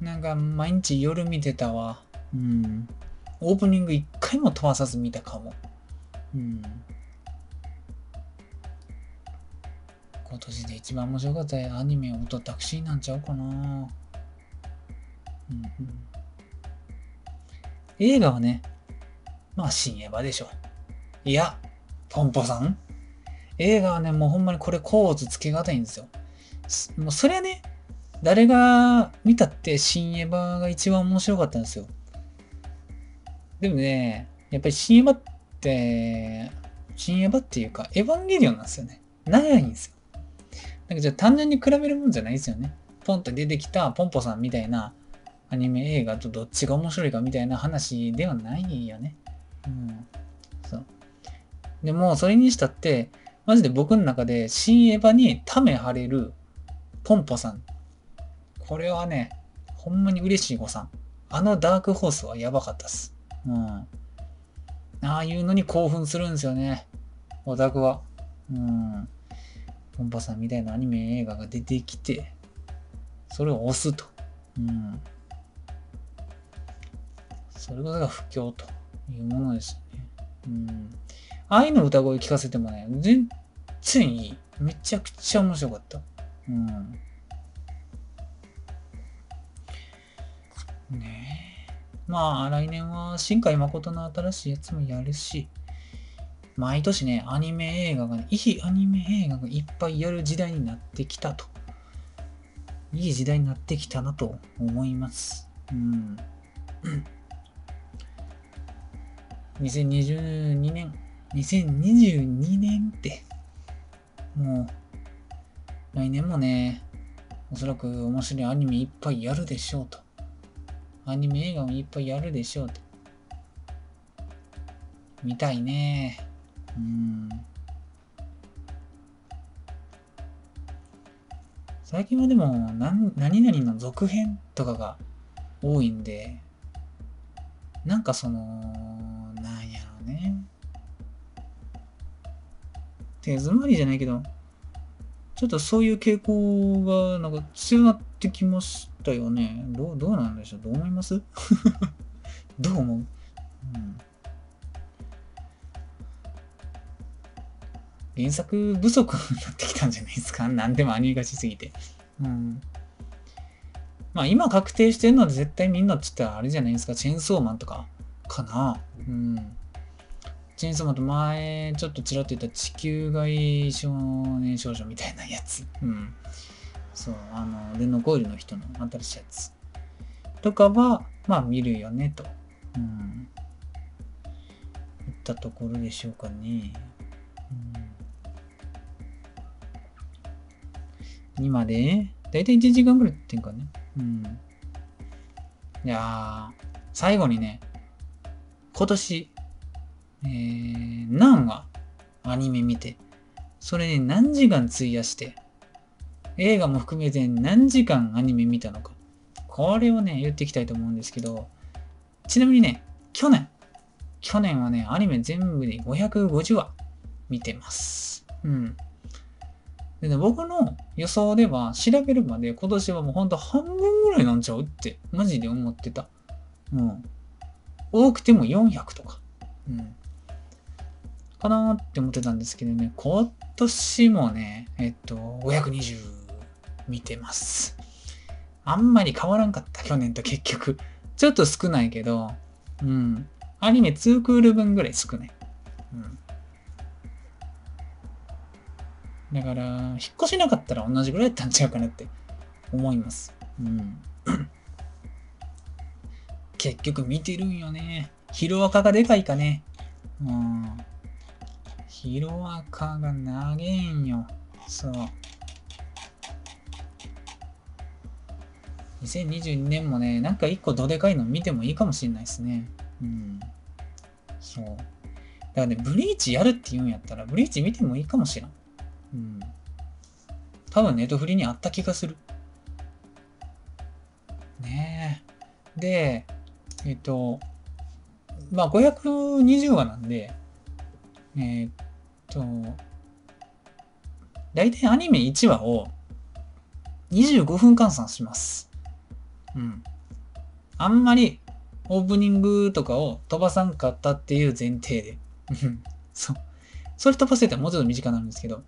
なんか毎日夜見てたわ。うん。オープニング一回も飛ばさず見たかも。うん。今年で一番面白かったアニメ、音タクシーなんちゃうかな。うんうん。映画はね、まあ、新エヴァでしょ。いや、ポンポさん映画はね、もうほんまにこれ構図つけがたいんですよ。もうそれはね、誰が見たって新エヴァが一番面白かったんですよ。でもね、やっぱり新エヴァって、新エヴァっていうか、エヴァンゲリオンなんですよね。長いんですよ。なんかじゃあ単純に比べるもんじゃないですよね。ポンと出てきたポンポさんみたいなアニメ映画とどっちが面白いかみたいな話ではないよね。うん。そう。でも、それにしたって、マジで僕の中で新エヴァにため張れるポンポさん。これはね、ほんまに嬉しい誤算。あのダークホースはやばかったっす。うん。ああいうのに興奮するんですよね。オタクは。うん。ポンポさんみたいなアニメ映画が出てきて、それを押すと。うん。それが不況というものですよね。うん。ああいうの歌声聞かせてもね、全然いい。めちゃくちゃ面白かった。ねえ。まあ、来年は新海誠の新しいやつもやるし、毎年ね、アニメ映画が、ね、いいアニメ映画がいっぱいやる時代になってきたと。いい時代になってきたなと思います。うん。2022年、2022年って、もう、来年もね、おそらく面白いアニメいっぱいやるでしょうと。アニメ映画もいっぱいやるでしょうと。見たいね。うん。最近はでも何、何々の続編とかが多いんで、なんかその、なんやろうね。手詰まりじゃないけど、ちょっとそういう傾向がなんか強まってきましたよね。どう、どうなんでしょう？どう思います？どう思う、うん、原作不足になってきたんじゃないですか？何でもアニメ化しすぎて。うん。まあ今確定してるのは絶対みんなっつったらあれじゃないですか？チェーンソーマンとかかな。うん。チェーンソーマンと前、ちょっとちらっと言った地球外少年少女みたいなやつ。うん。そう、あの、ルノコイルの人の新しいやつ。とかは、まあ見るよね、と。うん。いったところでしょうかね。うん。今で、だいたい1時間ぐらいってんかね。うん。いやー、最後にね、今年、えー、何話？アニメ見て、それに何時間費やして、映画も含めて何時間アニメ見たのか？これをね、言っていきたいと思うんですけど、ちなみにね、去年、去年はね、アニメ全部で550話見てます。うん。でね、僕の予想では、調べるまで今年はもうほんと半分ぐらいなんちゃうって、マジで思ってた。うん。多くても400とか。うん。かなって思ってたんですけどね、今年もね、えっと、520見てます。あんまり変わらんかった、去年と結局。ちょっと少ないけど、うん。アニメ2クール分ぐらい少ない。うん。だから、引っ越しなかったら同じぐらいやったんちゃうかなって思います。うん。結局見てるんよね。ヒロアカがでかいかね。うん。ヒロアカが長えんよ。そう。2022年もね、なんか一個どでかいの見てもいいかもしれないですね。うん。そう。だからね、ブリーチやるって言うんやったら、ブリーチ見てもいいかもしれん。うん。多分ネットフリにあった気がする。ねえ。で、えっ、と、まあ520話なんで、えっ、と、大体アニメ1話を25分換算します。うん。あんまりオープニングとかを飛ばさんかったっていう前提で。そう。それ飛ばせたらもうちょっと短くなるんですけど、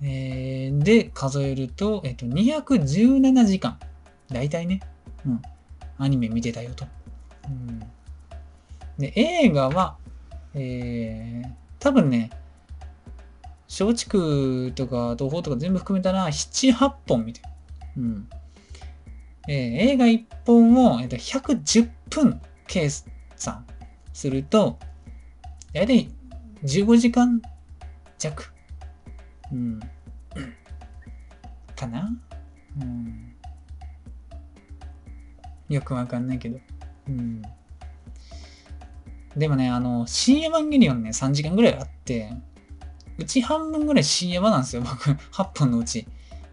えー、で、数えると、えっ、と、217時間。大体ね。うん。アニメ見てたよと。うん。で、映画は、えー、多分ね、松竹とか東宝とか全部含めたら7、8本見てる。うん。えー、映画1本を、えー、と110分計算すると、大体15時間弱。うん。かなうん。よくわかんないけど。うん。でもね、あの、新エヴァンゲリオンね、3時間ぐらいあって、うち半分ぐらい新エヴァなんですよ、僕。8本のうち。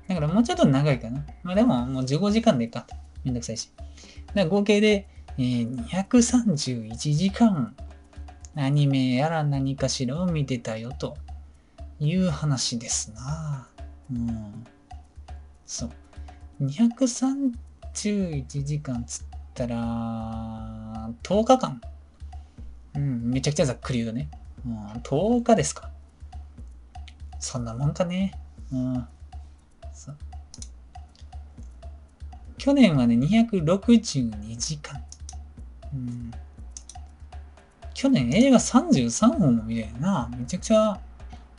だからもうちょっと長いかな。まあでも、もう15時間でいいか。めんどくさいし。だから合計で、えー、231時間、アニメやら何かしらを見てたよ、という話ですな。うん。そう。231時間つったら、10日間。うん、めちゃくちゃざっくり言うとね。うん、10日ですか。そんなもんかね。うん。去年はね、262時間。うん。去年映画33本も見れるな。めちゃくちゃ、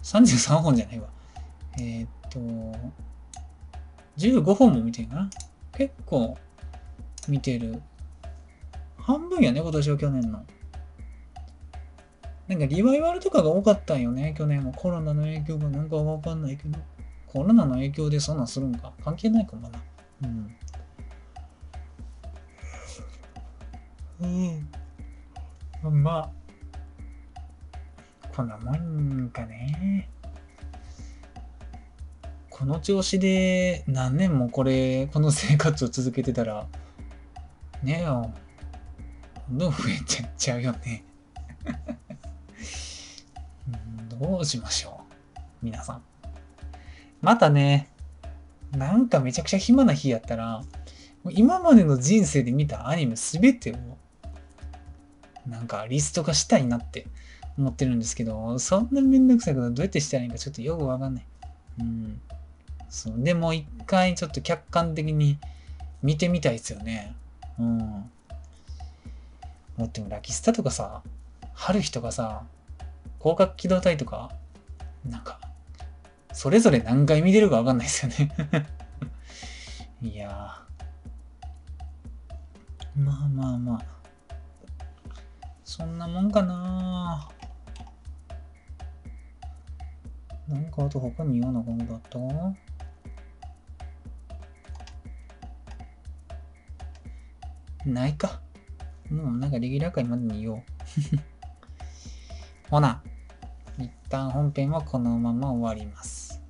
33本じゃないわ。えー、っと、15本も見てるかな。結構見てる。半分やね、今年は去年の。なんかリバイバルとかが多かったんよね、去年は。コロナの影響がなんかわかんないけど。コロナの影響でそんなんするんか関係ないかもな。うん。うん。まあ、こんなもんかね。この調子で何年もこれ、この生活を続けてたら、ねえよ。どんどん増えちゃっちゃうよねどうしましょう皆さん。またね、なんかめちゃくちゃ暇な日やったら、今までの人生で見たアニメすべてを、なんかリスト化したいなって思ってるんですけど、そんなめんどくさいことどうやってしたらいいかちょっとよくわかんない。うん。そうでも一回ちょっと客観的に見てみたいですよね。うん。もってもラキスタとかさ、春日とかさ、広角機動隊とか、なんか、それぞれ何回見てるかわかんないですよね いやまあまあまあ。そんなもんかななんかあと他に言うのだった？ないか。もうなんかレギュラー界までに言おう。ほな、旦本編はこのまま終わります。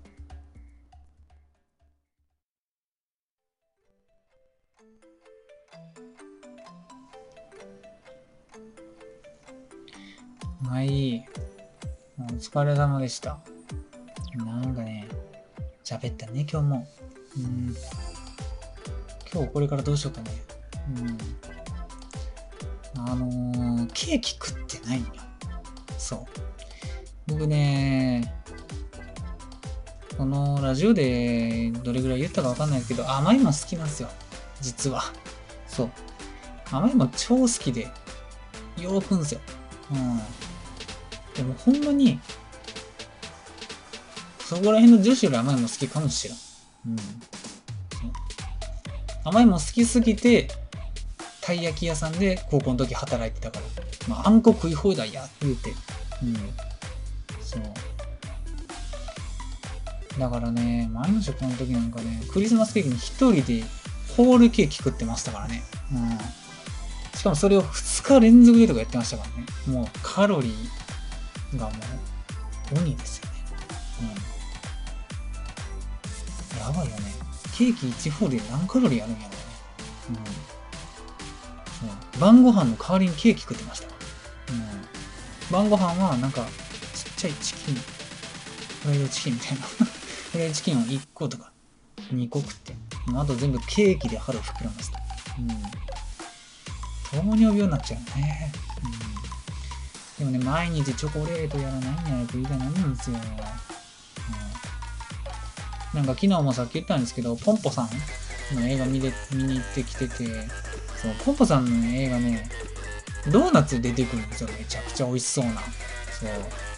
はい。お疲れ様でした。なんかね、喋ったね、今日も。うん。今日これからどうしようかね。うん。あのー、ケーキ食ってないんよ。そう。僕ね、このラジオでどれぐらい言ったかわかんないけど、甘いも好きなんですよ。実は。そう。甘いも超好きで、よーくんすよ。うん。でもほんまに、そこら辺の女子より甘いも好きかもしれん。うん。甘いも好きすぎて、たい焼き屋さんで高校の時働いてたから。まあ、あんこ食い放題やって言うて。うん。そう。だからね、前の職場の時なんかね、クリスマスケーキに一人でホールケーキ食ってましたからね。うん。しかもそれを2日連続でとかやってましたからね。もうカロリーがもう鬼ですよね。うん。やばいよね。ケーキ1ホールで何カロリーあるんやろうね。うん。そう晩ご飯の代わりにケーキ食ってました。うん。晩ご飯はなんかちゃいチキン、フライドチキンみたいな。フライドチキンを1個とか2個食って、あと全部ケーキで腹を膨らますと。うん。糖尿病になっちゃうね。うん。でもね、毎日チョコレートやらないんやらと言いたいなんですよ。うん。なんか昨日もさっき言ったんですけど、ポンポさんの映画見で見に行ってきてて、そう、ポンポさんの映画ね、ドーナツ出てくるんですよ。めちゃくちゃ美味しそうな。そう。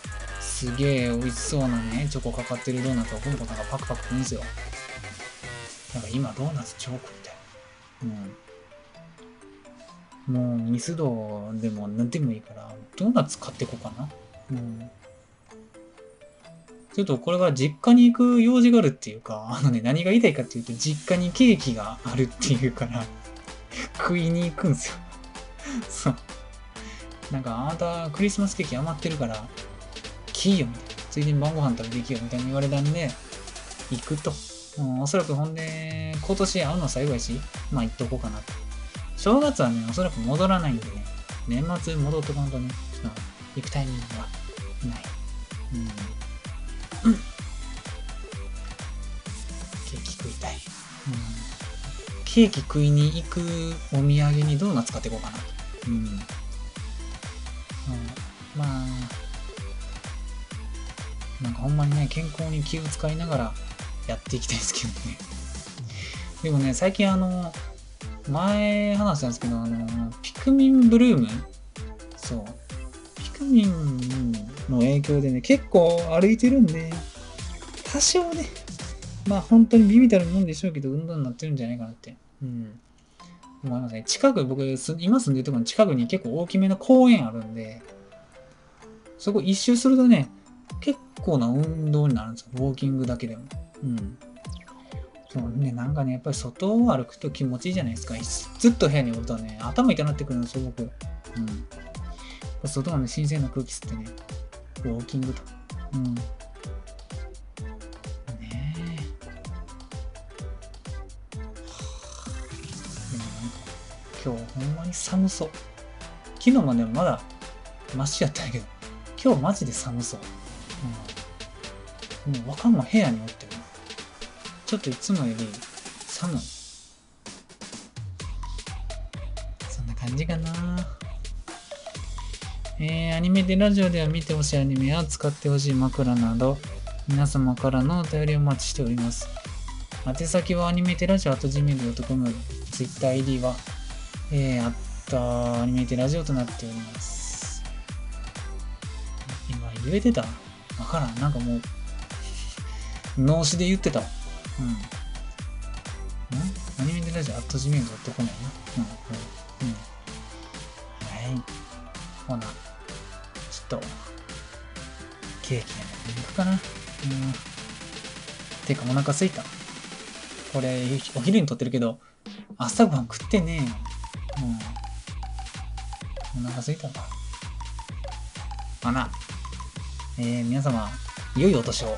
すげえ美味しそうなね、チョコかかってるドーナツをポンポさんがパクパク食うんですよ。なんか今ドーナツ超食いたい。うん。もうミスドでも何でもいいから、ドーナツ買ってこうかな。うん。ちょっとこれが実家に行く用事があるっていうか、あのね、何が言いたいかっていうと、実家にケーキがあるっていうから、食いに行くんですよ。そう。なんか、あなたクリスマスケーキ余ってるから、来いよ、みたいな。ついでに晩ご飯食べていきよ、みたいに言われたんで、行くと。うん、おそらくほんで、今年会うの最後やし、まあ行っとこうかなと。正月はね、おそらく戻らないんでね、年末戻っとかんとね、うん行くタイミングはない。うん。ケーキ食いたい。うん。ケーキ食いに行くお土産にドーナツ買っていこうかな。うん。うん、まあ、なんかほんまにね、健康に気を使いながらやっていきたいですけどね。でもね、最近あの、前話したんですけど、あの、ピクミンブルームそう。ピクミンの影響でね、結構歩いてるんで、多少ね、まあ本当にビビたるもんでしょうけど、運動になってるんじゃないかなって。うん。思いますね。近く、僕、今住んでるところの近くに結構大きめの公園あるんで、そこ一周するとね、結構な運動になるんですよ。ウォーキングだけでも。うん。そうね、なんかね、やっぱり外を歩くと気持ちいいじゃないですか。ずっと部屋におるとね、頭痛くなってくるんですよ、僕。うん。外のね、新鮮な空気吸ってね、ウォーキングと。うん。ねえ。でもなんか、今日ほんまに寒そう。昨日まではまだマシやったんやけど、今日マジで寒そう。もうわかんない部屋におっても。ちょっといつもより寒い。そんな感じかな。えー、アニメでラジオでは見てほしいアニメや使ってほしい枕など、皆様からのお便りをお待ちしております。宛先はアニメテラジオ .gmail.com、TwitterID は、えー、あったアニメテラジオとなっております。今言えてた？わからん。なんかもう、脳死で言ってたわ。うん。ん？アニメテラジオ .gmail.com やな。うん、うん。うん。はい。ほな、ちょっと、ケーキやね。行くかな？うん。てか、お腹すいた。これ、お昼に撮ってるけど、朝ごはん食ってねえよ。うん。お腹すいたわ。あな。えー、皆様、良いお年を。